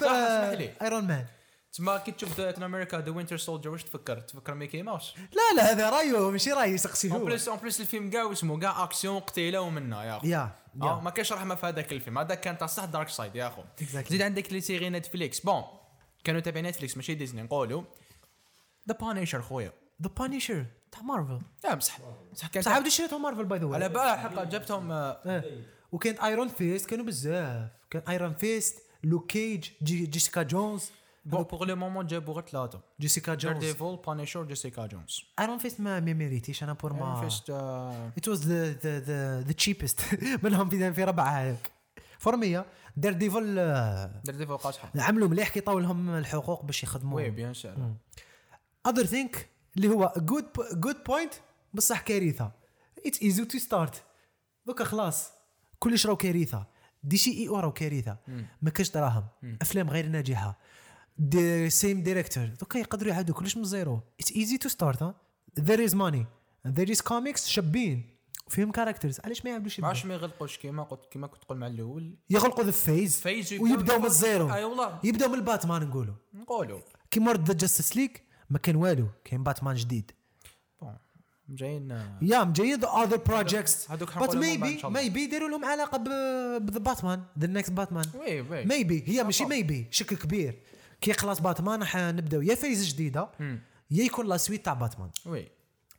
ايرون مان تسمى كي تشوف كابتن أمريكا ذا وينتر سولجر واش تفكر؟ تفكر ميكي ماوس؟ لا لا هذا رايه ماشي رايي سقسي اون هو بليس اون بليس الفيلم كاع اسمه كاع اكسيون قتيله ومنا يا اخو يا ما كاينش رحمه في هذاك الفيلم هذاك كان تاع صح دارك سايد يا اخو. زيد عندك لي سيري نتفليكس بون كانوا تابع نتفليكس ماشي ديزني نقولوا ذا بانيشر خويا ذا بانيشر تاع مارفل لا بصح بصح كان بصح عاودوا شريتهم مارفل باي ذا على واي بالها حقا جبتهم وكانت ايرون فيست كانوا بزاف كان ايرون فيست لوك كيج جي جيسيكا جونز بون بوغ لو مومون جابوا غير ثلاثة جيسيكا دير جونز ديفول بانيشر جيسيكا جونز ايرون فيست ما ميريتيش أنا بور ما فيست آه، It was the the the the cheapest. منهم في في ربع هذاك فورمية دير ديفل دير ديفول قاصحه عملوا مليح كي طاو لهم الحقوق باش وي يخدموا بيان سور اذر ثينك اللي هو جود جود بوينت بصح كارثة. it's easy to start دوكا خلاص. كلش راهو كارثة. DCEU راهو كارثة. ما كاش دراهم. أفلام غير ناجحة. the same director دوكا يقدروا يعاودوا كلش من ال zéro it's easy to start there is money there is comics شابين. فيهم characters علاش ما يبداو؟ عرفتش ما يغلقوش. كيما قلت كيما كنت تقول مع الأول. يغلقوا the phase phase ويبداو من ال zéro أي والله. يبداو من الباتمان نقولوا. نقولوا. كي مرض the Justice League ما كان والو. كاين باتمان جديد. جايين يا مجايين the other projects إن maybe. maybe يديروا لهم علاقة ب the Batman the next Batman oui oui. maybe هي ماشي maybe شك كبير. كي خلاص باتمان حنبداو يا phase جديدة. يا يكون la suite تاع باتمان. oui.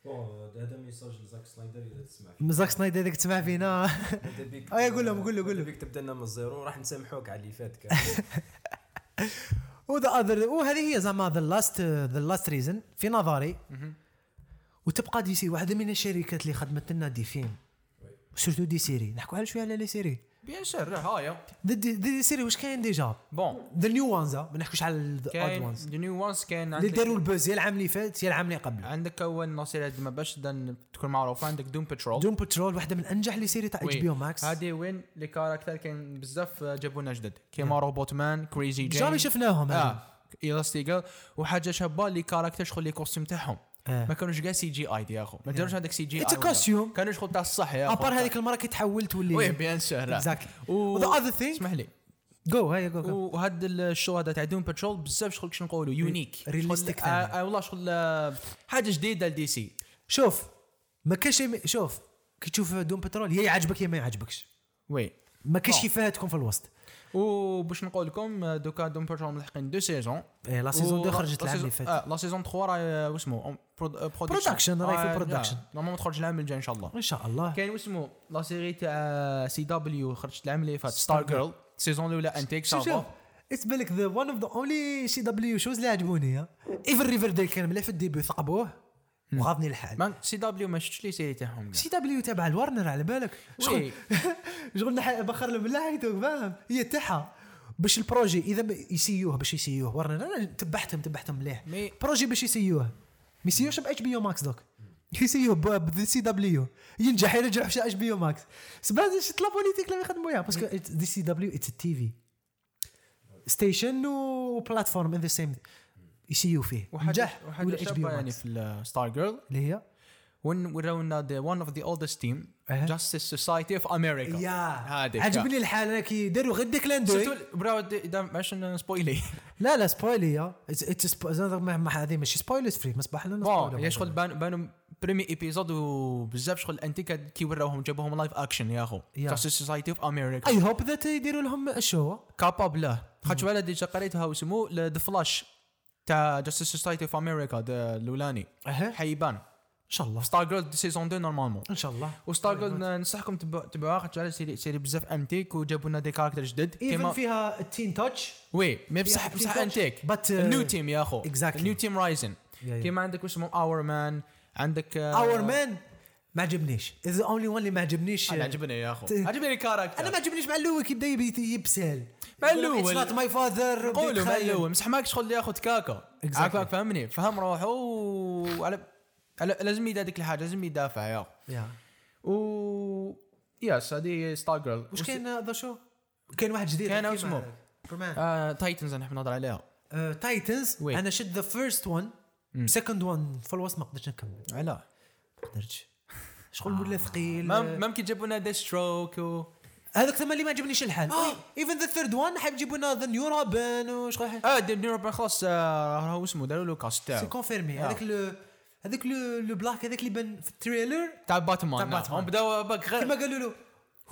bon هذا message ل Zack Snyder إذا تسمع Zack Snyder هذاك تسمع فينا بيك آه، قول لهم، قول له، قول له. بيك تبدأ لنا من ال zéro راح نسامحوك على اللي فات كان. و the other وهذه هي زعما the last the last reason في نظري. وتبقى DC واحدة من الشركات اللي خدمت لنا des films surtout des séries. نحكوا على شوية على les séries. bien sûr هايا des, séries واش كاين déjà bon the new ones ما نحكوش على كاين ones the new ones كاين اللي داروا ال buzz يا العام اللي فات يا العام اللي قبله. عندك أول نصير ما باش تكون معروفة. عندك Doom Patrol Doom Patrol واحدة من أنجح les séries تاع HBO Max هذه وين؟ les characters كاين بزاف جابونا جدد. كيما Robotman Crazy Jane jamais شفناهم. آه. Elasti-Girl وحاجة شابة les characters شغل les costumes تاعهم. آه. ما كانوش كاع CGI يا اخو ما داروش هذاك CGI a costume. كانوا شغل تاع الصح يا اخو à part هذيك المرة كي تحول تولي oui bien sûr exactly other thing اسمح لي. جو هيا جو وهذا ال show هذا تاع Doom Patrol بزاف شغل كش نقولوا unique آه آه والله شغل آه، حاجة جديدة ل DC. شوف ما كاش شوف كي تشوف Doom Patrol يا يعجبك يا ما يعجبكش oui. ما كاش آه. كيفاه تكون في الوسط. وباش نقول لكم آه، دوكا Doom Patrol ملحقين deux saisons. إيه، la saison deux و- خرجت لا العام اللي فات. آه la saison 3 راه واسمو Production، راهي في production. normalement تخرج العام الجاي إن شاء الله. إن شاء الله. كاين واسمو la série تاع CW خرجت العام اللي فات Stargirl ال saison الأولى انتيك شوف it's بالك the one of the only CW shows اللي عجبوني even Riverdale كان مليح في ال début ثقبوه. وغاضني الحال. CW ما شفتش les séries تاعهم. CW تابع الورنر على بالك. شغل شغل بخر لهم من حيته فاهم؟ هي تاعها باش البروجي إذا يسيوه باش يسيوه ورنر أنا تبعتهم تبعتهم مليح بروجي باش يسيوه ما يسيوش ب إتش بي أو ماكس دوك. يسيوه بسي دبليو ينجح يرجع في إتش بي أو ماكس سبعت شت لا بوليتيك اللي يخدموا اياها باسكو دي سي دبليو اتس تي في ستيشن وبلاتفورم ان ذا سيم يسيو فيه. وحاجة نجح وحاجة شابة يعني في الستار جيرل اللي هي؟ ورونا of the oldest team أه. Justice Society of America. يا. هذيك عجبني الحال أنا كي داروا غير ديك لاندوي سيرتو براو باش سبويلي لا لا سبويلي هذه ماشي سبويلرز فري مسبح لنا بون spoiler. يا شغل بانوا بريمي ايبيزود وبزاف شغل انتي كا- كي وراوهم جابوهم لايف اكشن يا أخو. Justice Society of America. اي هوب ذات يديروا لهم الشو كاباب له خاطر ولا ديجا قريتها وسمو ذا فلاش تاع Society of America the الأولاني. أها. إن حيبان شاء الله. Stargirl saison 2 normalement. إن شاء الله. و Stargirl ننصحكم تبعوا- تبعوها خاطر série série بزاف انتيك وجابوا لنا des characters جدد. even فيها ال teen touch oui مي بصح بصح. انتيك uh, ال new team يا أخو. exactly. ال new team رايزن. كيما عندك واسمه Hourman عندك Hourman ما عجبنيش. the only one اللي ما عجبنيش. أنا عجبني يا أخو. عجبني ال character أنا ما عجبنيش مع الأول كي بدأ يبي- يبسال مع الأول. اتس ماي فاذر قولوا الأول بصح ماك شغل ياخذ كاكا. Exactly. عاك فهمني. فهم روحه وعلى على- لازم يدير هذيك الحاجة لازم يدافع يا. و يس هذه ستار جيرل واش كاين هذا شو كاين واحد جديد كاين اسمه. معك. كمان آه تايتنز نحب نهضر عليها. تايتنز وي. أنا شد ذا فيرست ون سكند ون في الوسط ما قدرتش نكمل. علاه. ما قدرتش. شغل ولا ثقيل. ما ممكن يجيبوا لنا ستروك و هذاك ثم اللي ما عجبنيش الحال ايفن ذا ثيرد ون حاب يجيبوا لنا ذا نيو روبن وشغل آه دي نيرو خلاص آه، هو اسمه داروا له كاست سي كونفيرمي آه. هذاك لو هذاك لو بلاك هذاك اللي بان في التريلر. تاع باتمان تاع. باتمان. بداوا باك كما غير. قالوا له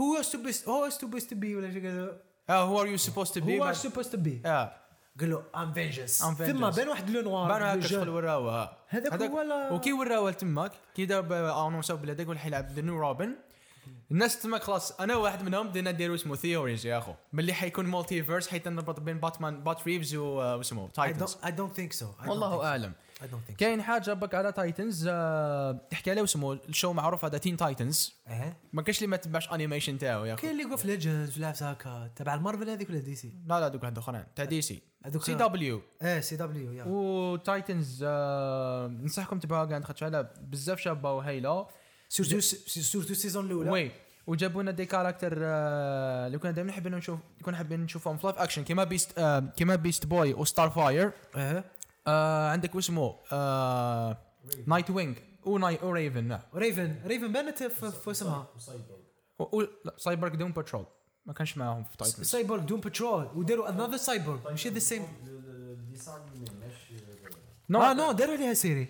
هو سوبست هو سوبست بي ولا شي قالوا هو ار يو سبوست تو بي هو سوبست بي آه. قال له ام فينجنس I'm ثم. بان واحد لو نوار بانوا هكا شغل جون. وراوه هذاك هو وكي وراوة تماك كي دار انونساو بلا داك حيلعب ذا نيو روبن الناس تماك خلاص أنا واحد منهم بدينا نديروا اسمه theories يا أخو ملي حيكون multiverse حيتنربط بين باتمان Matt Reeves واسمه Titans think so. I don't والله أعلم. كاين حاجة بك على Titans آه، تحكي عليه اسمه ال show معروف هذا Teen Titans ما كاش اللي ما تبعش animation تاعو يا أخو. كاين League of Legends ولا هكا تبع المارفل هذيك ولا DC لا لا دوك واحد أخرين تاع DC CW آه CW يا و Titans آه، ننصحكم تبعوها كاع خاطر بزاف شابة وهايلة. سورتو سورتو السيزون الاولى وي وجابوا لنا دي كاركتر اللي كنا دائما نحب نشوف كنا حابين نشوفهم في لايف اكشن كيما بيست كيما بيست بوي وستار فاير آه، عندك واسمه آه، نايت وينج وناي وريفن نعم ريفن ريفن بانت في في اسمها وسايبورغ لا سايبرغ دوم باترول ما كانش معاهم في تايتنز سايبورغ دوم باترول وداروا انذر سايبورغ ماشي ذا سيم ماشي آه نو داروا عليها سيري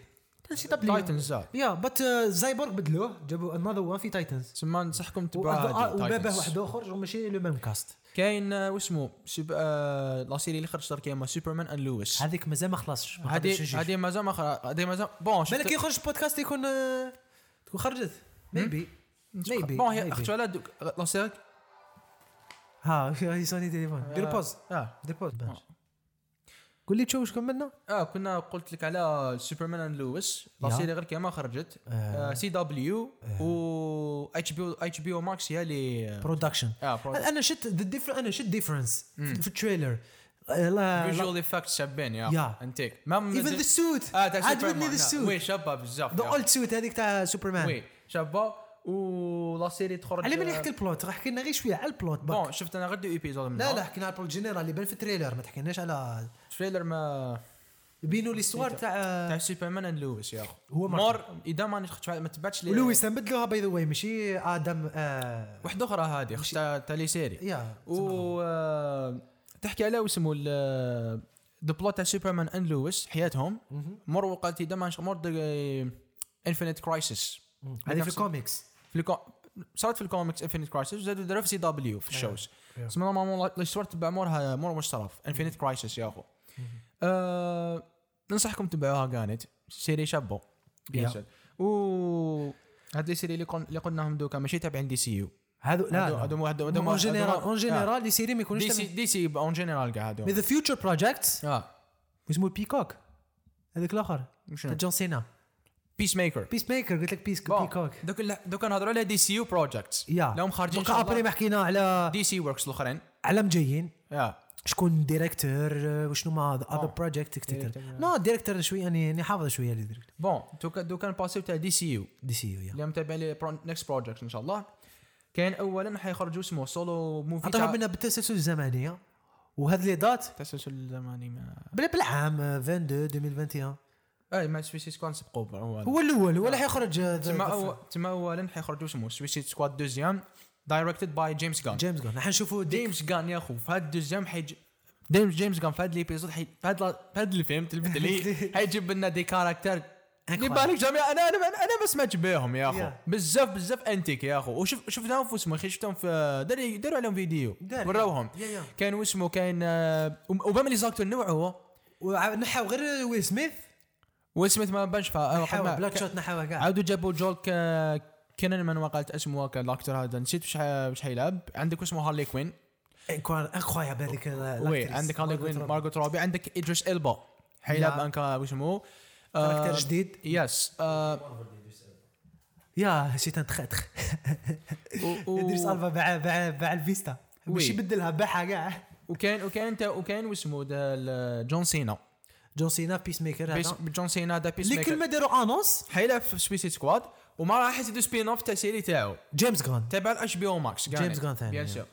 سي دبليو تايتنز يا بات سايبورغ بدلوه جابوا انذر وان في تايتنز تسمى ننصحكم وباباه Titans. واحد آخر ماشي لو ميم كاست كاين آه، واسمه سوب... آه، لا سيري اللي خرجت كيما سوبرمان اند لويس هذيك مازال ما خلصش هذه. هذه مازال ما خ- هذه مازال بون بالك يخرج بودكاست يكون آه، تكون خرجت. ميبي ميبي بون هي اختو على لا سيري ها يسوني تليفون. دير بوز آه. دير بوز باش قول لي تشوف كملنا آه كنا قلت لك على سوبرمان أند لويس. لا. سيري غير كيما خرجت. آه. سي دبليو و اتش بي اتش بي أو ماكس هي اللي برودكشن آه أنا شفت ذا ديفرنس أنا شفت ديفرنس في التريلر لا فيجوال افكتس شابين يا. انتيك ايفن ذا سوت سوبرمان ذا. سوت وي شابة بزاف ذا. اولد سوت هذيك تاع سوبرمان وي شابة. و لا سيري تخرج على من يحكي البلوت راح حكينا غير شوية على البلوت بون. شفت أنا غير دو ايبيزود لا لا حكينا على البلوت جينيرال اللي بان في التريلر ما تحكيناش على تريلر ما يبينوا لي ستوار تاع تاع سوبرمان اند لويس يا اخو هو. مور إذا ما نخدش ما تبعتش لي ولويس تنبدلوها باي ذا واي ماشي آدم آه واحدة أخرى هذه خش تاع تاع لي سيري. يا و آه، تحكي على اسمه ذا بلوت تاع سوبرمان اند لويس حياتهم. مور وقت إذا ما مور انفينيت كرايسيس هذه في الكوميكس في الكو... صارت في الكوميكس انفينيت كرايسيس وزادوا داروها في سي دبليو في الشوز. أيوه. اسمها نورمالمون الصور تبع مورها مور مشترف انفينيت كرايسيس يا أخو. آه... ننصحكم تبعوها كانت سيري شابو. و هاد لي سيري اللي اللي قلناهم دوكا ماشي تابعين دي سي يو هذو لا هادو هادو هادو اون جينيرال اون. جينيرال لي سيري ما يكونوش دي سي دي سي اون جينيرال كاع هادو مي ذا فيوتشر بروجيكت آه. اسمه بيكوك هذاك الآخر. جون سينا بيس ميكر بيس ميكر قلت لك بيس بيكوك دوك دوك نهضروا على دي سي يو بروجيكتس يا. لهم خارجين شاء ابري. ما حكينا على دي سي وركس الأخرين. علم جايين. يا. شكون ديريكتور وشنو ما اذر آه. بروجيكت Director. نو ديريكتور شوية يعني يعني حافظ شوية اللي ديريكتور بون دوكا دوكا نباسيو تاع دي سي يو دي سي يو يا اللي متابعين لي نكست بروجكت إن شاء الله. كاين اولا حيخرجوا اسمه سولو موفي عطوها تاع منا بالتسلسل الزمنيه وهذه لي دات تسلسل زماني ما بالعام 22 2021 اي مع سويسيد سكواد سبقوا هو هو الأول هو اللي حيخرج آه، تما أول تما اولا حيخرجوا اسمه؟ سويسيد سكواد دوزيام دايركتد باي جيمس جان جيمس جون راح نشوفوا جيمس جان يا اخو في هذا الدوزيام حيجي جيمس جيمس جان في هذا الابيزود حي في هذا في هذا الفيلم تلفت لي حيجيب لنا دي كاركتر. يبالك جميع أنا أنا أنا ما سمعتش بهم يا أخو. بزاف بزاف انتيك يا أخو. وشوف شفناهم في اسمه شفتهم في داروا داروا عليهم فيديو. وراوهم كان اسمه كان آه، وبما لي زاكتور نوعه هو. ونحاو غير ويل سميث. ويل سميث ما بانش فا نحاو بلاك شوت نحاوها كاع عاودوا جابوا جول كينن من وقالت اسمه الأكتر هذا. نسيت وش وش حيلعب. عندك اسمه هارلي كوين. انكرويابل هذيك وي عندك هارلي كوين مارغوت روبي. عندك إدريس إلبا. حيلعب. انكا واسمه كاركتر جديد. يس. آه، يا شيت تخ و- إدريس ألفا باع باع باع الفيستا. باش يبدلها باعها كاع وكان وكان انت وكان واسمه جون سينا. جون سينا بيس ميكر هذا جون سينا دا بيس اللي ميكر كلمه داروا انونس حيلعب في سويسيد سكواد وما راح يزيدوا سبين اوف تاع سيري تاعو جيمس جون تبع الاش بي أو ماكس جيمس جان ثاني، بيان يا. سور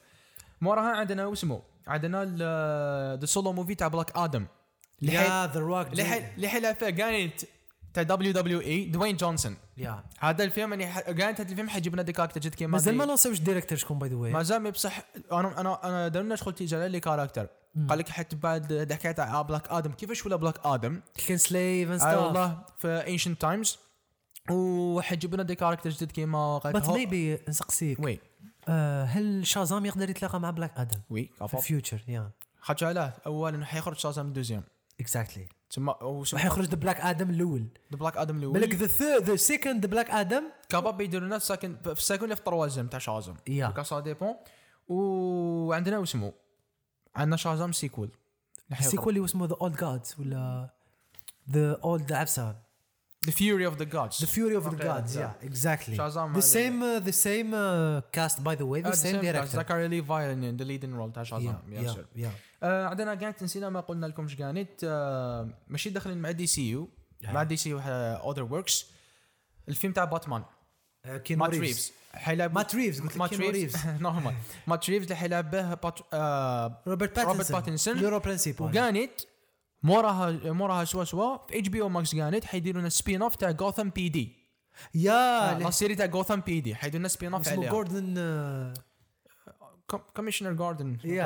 موراها عندنا واسمه عندنا ذا سولو موفي تاع بلاك آدم يا ذا روك اللي فيها كانت تاع دبليو دبليو اي دوين جونسون يا هذا الفيلم يعني كانت هذا الفيلم حيجيب لنا ديكاركتر جد كيما مازال ما دي- لونساوش الديريكتور شكون باي ذا واي مازال بصح أنا أنا أنا داروا لنا شغل تيجي لي كاركتر قال لك حتى بعد حكاية تاع بلاك آدم كيفاش ولا بلاك آدم كان سليف اند ستاف والله في انشنت تايمز وحيجيب لنا دي كاركتر جديد كيما بس ميبي نسقسيك. وي. آه، هل شازام يقدر يتلاقى مع بلاك آدم وي في الفيوتشر يا خاطر علاه. اولا حيخرج شازام الدوزيام اكزاكتلي تما راح يخرج ذا بلاك آدم الأول. بلاك آدم بالك الأول. ذا ثيرد ذا سيكند بلاك آدم كاباب يديروا لنا ساكن في الساكن في التروازيام تاع شازام يا. كا سا ديبون وعندنا واسمه عندنا شازام سيكول. السيكول اللي اسمه ذا اولد جادز ولا ذا اولد عبسه ذا فيوري اوف ذا جادز The Fury of the Okay, Gods, yeah. yeah, exactly. Shazam The same, uh, the same uh, cast, by the way, the same director. زكريا ليفاي ذا ليدن رول تاع Yeah, شازام بيان yeah, سور yeah. آه، عندنا كانت نسينا ما قلنا لكم إيش كانت آه، ماشي داخلين مع دي سي يو مع دي سي يو اذر وركس الفيلم تاع باتمان Uh, Reeves. ريفز حيلعب مات ريفز قلت لك مات ريفز. نورمال. مات ريفز اللي حيلعب به آه، روبرت باتنسون. لورو برنسيبال وكانت موراها موراها سوا سوا في اتش بي أو ماكس كانت حيديروا لنا سبين اوف تاع جوثام بي دي يا لا. سيري تاع جوثام بي دي حيديروا لنا سبين اوف اسمه جوردن commissioner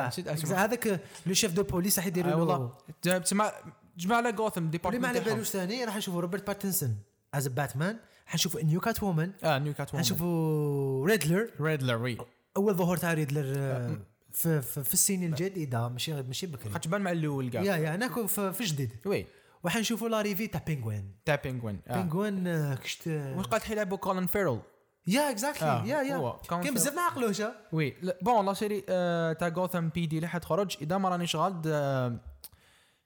نسيت اسمه. هذاك le chef de police راح يديروا آه، له. والله تسمع جمع على جوثام اللي ما department على بالوش ثاني راح نشوفوا روبرت باتنسون از باتمان حنشوفوا new Catwoman آه new Cat حنشوفوا ريدلر ريدلر oui أول ظهور تاع ريدلر آه، في, في, في السنين الجديدة. ماشي ماشي بكري. خاطر بان مع الأول كاع yeah yeah هناك في, في جديد. oui وحنشوفوا l'arrivée تاع بينغوين تاع بينغوين آه. بينغوين آه، كشت وقال حيلعبوا كولن فيرل yeah exactly آه، yeah yeah. كان بزاف ما عقلوش؟ oui bon la série آه، تاع جوثام PD اللي حتخرج. إذا ما رانيش غلط آه،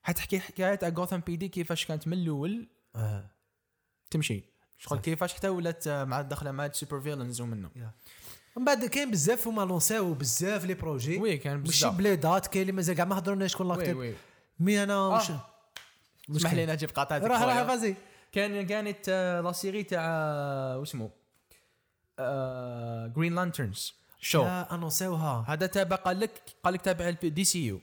حتحكي حكاية تاع جوثام PD كيفاش كانت من الأول. آه. تمشي. شغل. كيفاش حتى ولات مع الدخله مع ال super villains ومنه من بعد كاين بزاف هما لونساو بزاف les projets oui كان ماشي بزاف بليدات كاين اللي مازال كاع ما هضروناش شكون oui mais أنا. وش اسمح لي نجيب قاطعتك راح راح خويا. vas-y كان كانت la série تاع واسمه Green Lanterns show انونساوها هذا تابع قال لك قال لك تابع DCU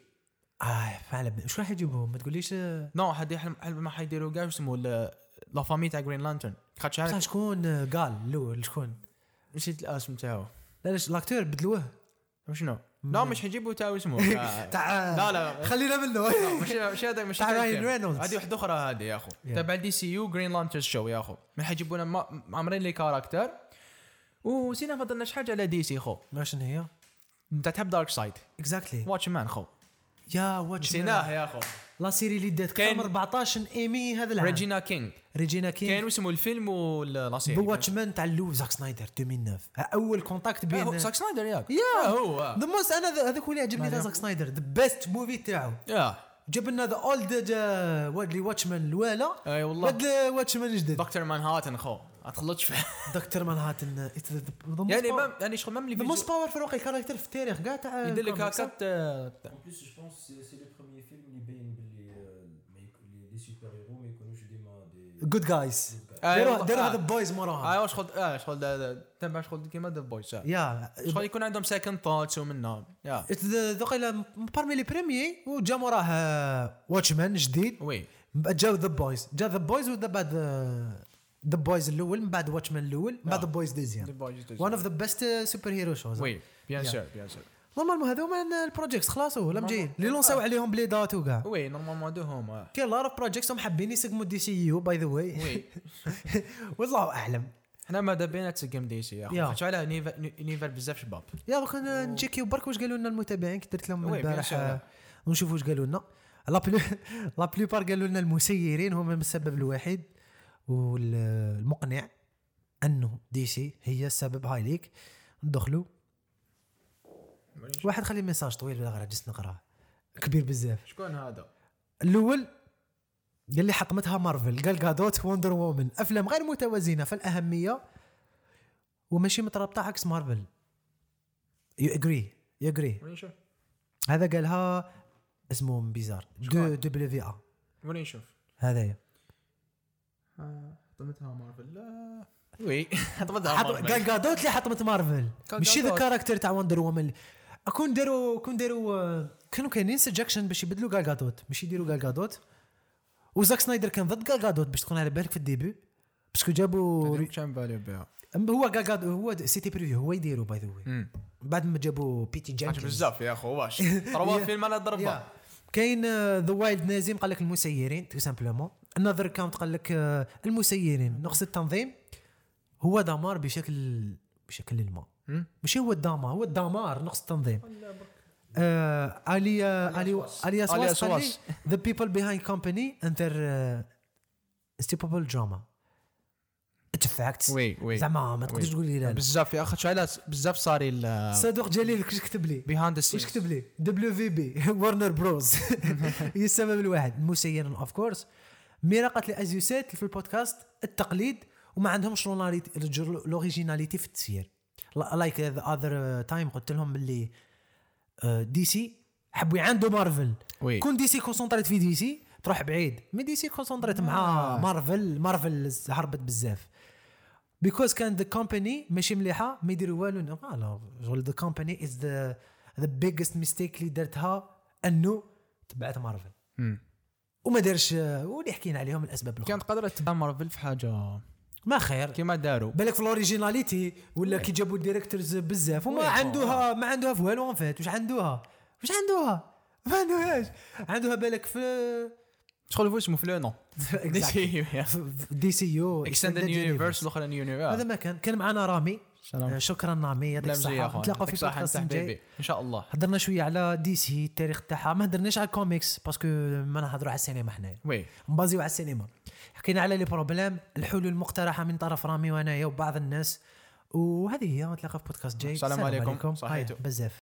آه فعلا واش راح يجيبوهم ما تقوليش non هذه ما حيديروا كاع اسمه la famille تاع Green Lantern خاطر بصح شكون آه، قال الأول شكون نسيت الاسم تاعو لا لا l'acteur بدلوه شنو؟ لا مش حيجيبوا تاع اسمه تاع- لا لا خلينا منه ماشي ماشي هذا ماشي تاع راين. رينولدز. هذه واحدة أخرى هذه يا اخو. تبع DCU Green Lanterns show يا اخو ما حيجيبوا لنا ما- عامرين les caractères وسينا فضلناش حاجة على دي سي خو ما شنو هي انت تحب دارك سايد exactly واتش مان خو يا واتش نسيناه يا اخو la série اللي دات كان 14 ايمي هذا العام ريجينا كينج ريجينا كاين كين اسمه الفيلم ولا la série بواتشمان تاع اللو زاك سنايدر 2009 أول contact بين زاك سنايدر ياك. yeah. هو. the most أنا the- هذاك هو اللي عجبني تاع زاك سنايدر the best movie تاعو. yeah. جاب لنا the old اللي واتشمان الوالا. أي والله. بعد واتشمان الجديد. دكتور مانهاتن خو. ما تخلطش فيه دكتور مانهاتن يعني ما يعني شغل ما the most powerful واقع character في التاريخ كاع تاع يدير لك. هكا je pense que c'est c'est le premier film اللي باين باللي آه، ما يك- اللي les super héros ما يكونوش ديما the good guys آه، آه. هذا Boys موراها آه شغل آه شغل تبع شغل كيما The Boys yeah شغل يكون عندهم second thoughts ومنهم yeah ذوك parmi les premiers وجا موراه واتشمان جديد. oui. جاو The Boys جا The Boys و the بعد The Boys الأول من بعد واتشمان الأول من بعد آه. The Boys deuxième one of the best superhero shows وي. بيان. سور بيان سور نورمالمون هذوما ال projects خلاص ولا مجيين اللي لونساو عليهم بليدات وكاع oui normalement دو هما كاين lot of projects هم حابين يسقموا DCU by the way oui. والله أعلم. حنا ماذا بينا تسقم دي سي يا. اخو خاطر l'univers univers بزاف شباب. yeah دوك نجيكيو برك واش قالوا لنا المتابعين؟ كي درت لهم البارح. آه، ونشوفوا واش قالوا لنا. la plu- la plupart قالوا لنا المسيرين هما السبب الوحيد والمقنع أنه دي سي هي السبب هاي ليك. ندخلوا واحد خلي message طويل ولا غير عجزت نقراه. كبير بزاف. شكون هذا؟ الأول قال لي حطمتها مارفل قال جادوت وندر وومن. أفلام غير متوازنة في الاهميه وماشي مترابطة عكس مارفل. you agree you agree هذا قالها اسمه بيزار. دو؟ W آ. وين نشوف هذايا حطمتها مارفل. لا. oui. حطمتها حط- مارفل. قال جادوت اللي حطمت مارفل. ماشي the. character تاع وندر وومن. كون داروا كون داروا آه، كانوا كاينين suggestion باش يبدلوا قال جادوت باش يديروا قال جادوت وزاك سنايدر كان ضد قال جادوت باش تكون على بالك في ال début parce que جابوا كان بالي بها. هو قال هو c'était prévu هو يديروا by the way بعد ما جابوا بيتي جانكنز بزاف يا أخو واش؟ trois films أنا ضربه. كاين ذا وايلد نازم قال لك المسيرين tout simplement another account قال لك آه، المسيرين. نقص التنظيم. هو دمار بشكل بشكل الماء. مم. ماشي هو الدمار هو الدمار نقص التنظيم. آه اليا اليا الياس ألياس واس قال لي واس. the people behind company and their uh, stupid drama. it's facts oui oui. زعما ما تقدرش. تقول لي لا بزاف يا اخو على بزاف صاري صدوق جليل واش كتب لي؟ behind واش كتب لي؟ WB ورنر بروز هي السبب الواحد مسيرا of course ميرا قالت لي as you said في البودكاست التقليد وما عندهمش l'originalité في التسيير like the other time قلت لهم باللي دي سي حبوا يعندوا مارفل oui. كون دي سي كونسونطريت في دي سي تروح بعيد. mais دي سي كونسونطريت مع آه. مارفل مارفل هربت بزاف. because كان the company ماشي مليحة ما يديروا والو. the company is the the biggest mistake اللي درتها أنه تبعت مارفل. وما دارش واللي حكينا عليهم الأسباب الأخرى. كانت قادرة تبع مارفل في حاجة. ما خير. كيما داروا. بالك في ال originalité ولا كي جابوا ال directors بزاف وما. عندوها ما عندوها في والو فات واش عندوها؟ واش عندوها؟ ما عندوهاش. عندوها بالك في شغل اسمه في le nom DCU extended universe الأخرى هذا universe ما كان. كان معنا رامي. آه، شكرا رامي. يعطيك الصحة. نتلاقاو في بودكاست جاي إن شاء الله. هضرنا شوية على دي سي التاريخ تاعها. ما هضرناش على ال comics parce que ما نهضروا على السينما حنايا. oui. نبازيو على السينما. حكينا على les problèmes الحلول المقترحة من طرف رامي وانايا وبعض الناس وهذه هي نتلاقاو في بودكاست جاي السلام عليكم. هيا، صحيتو. بزاف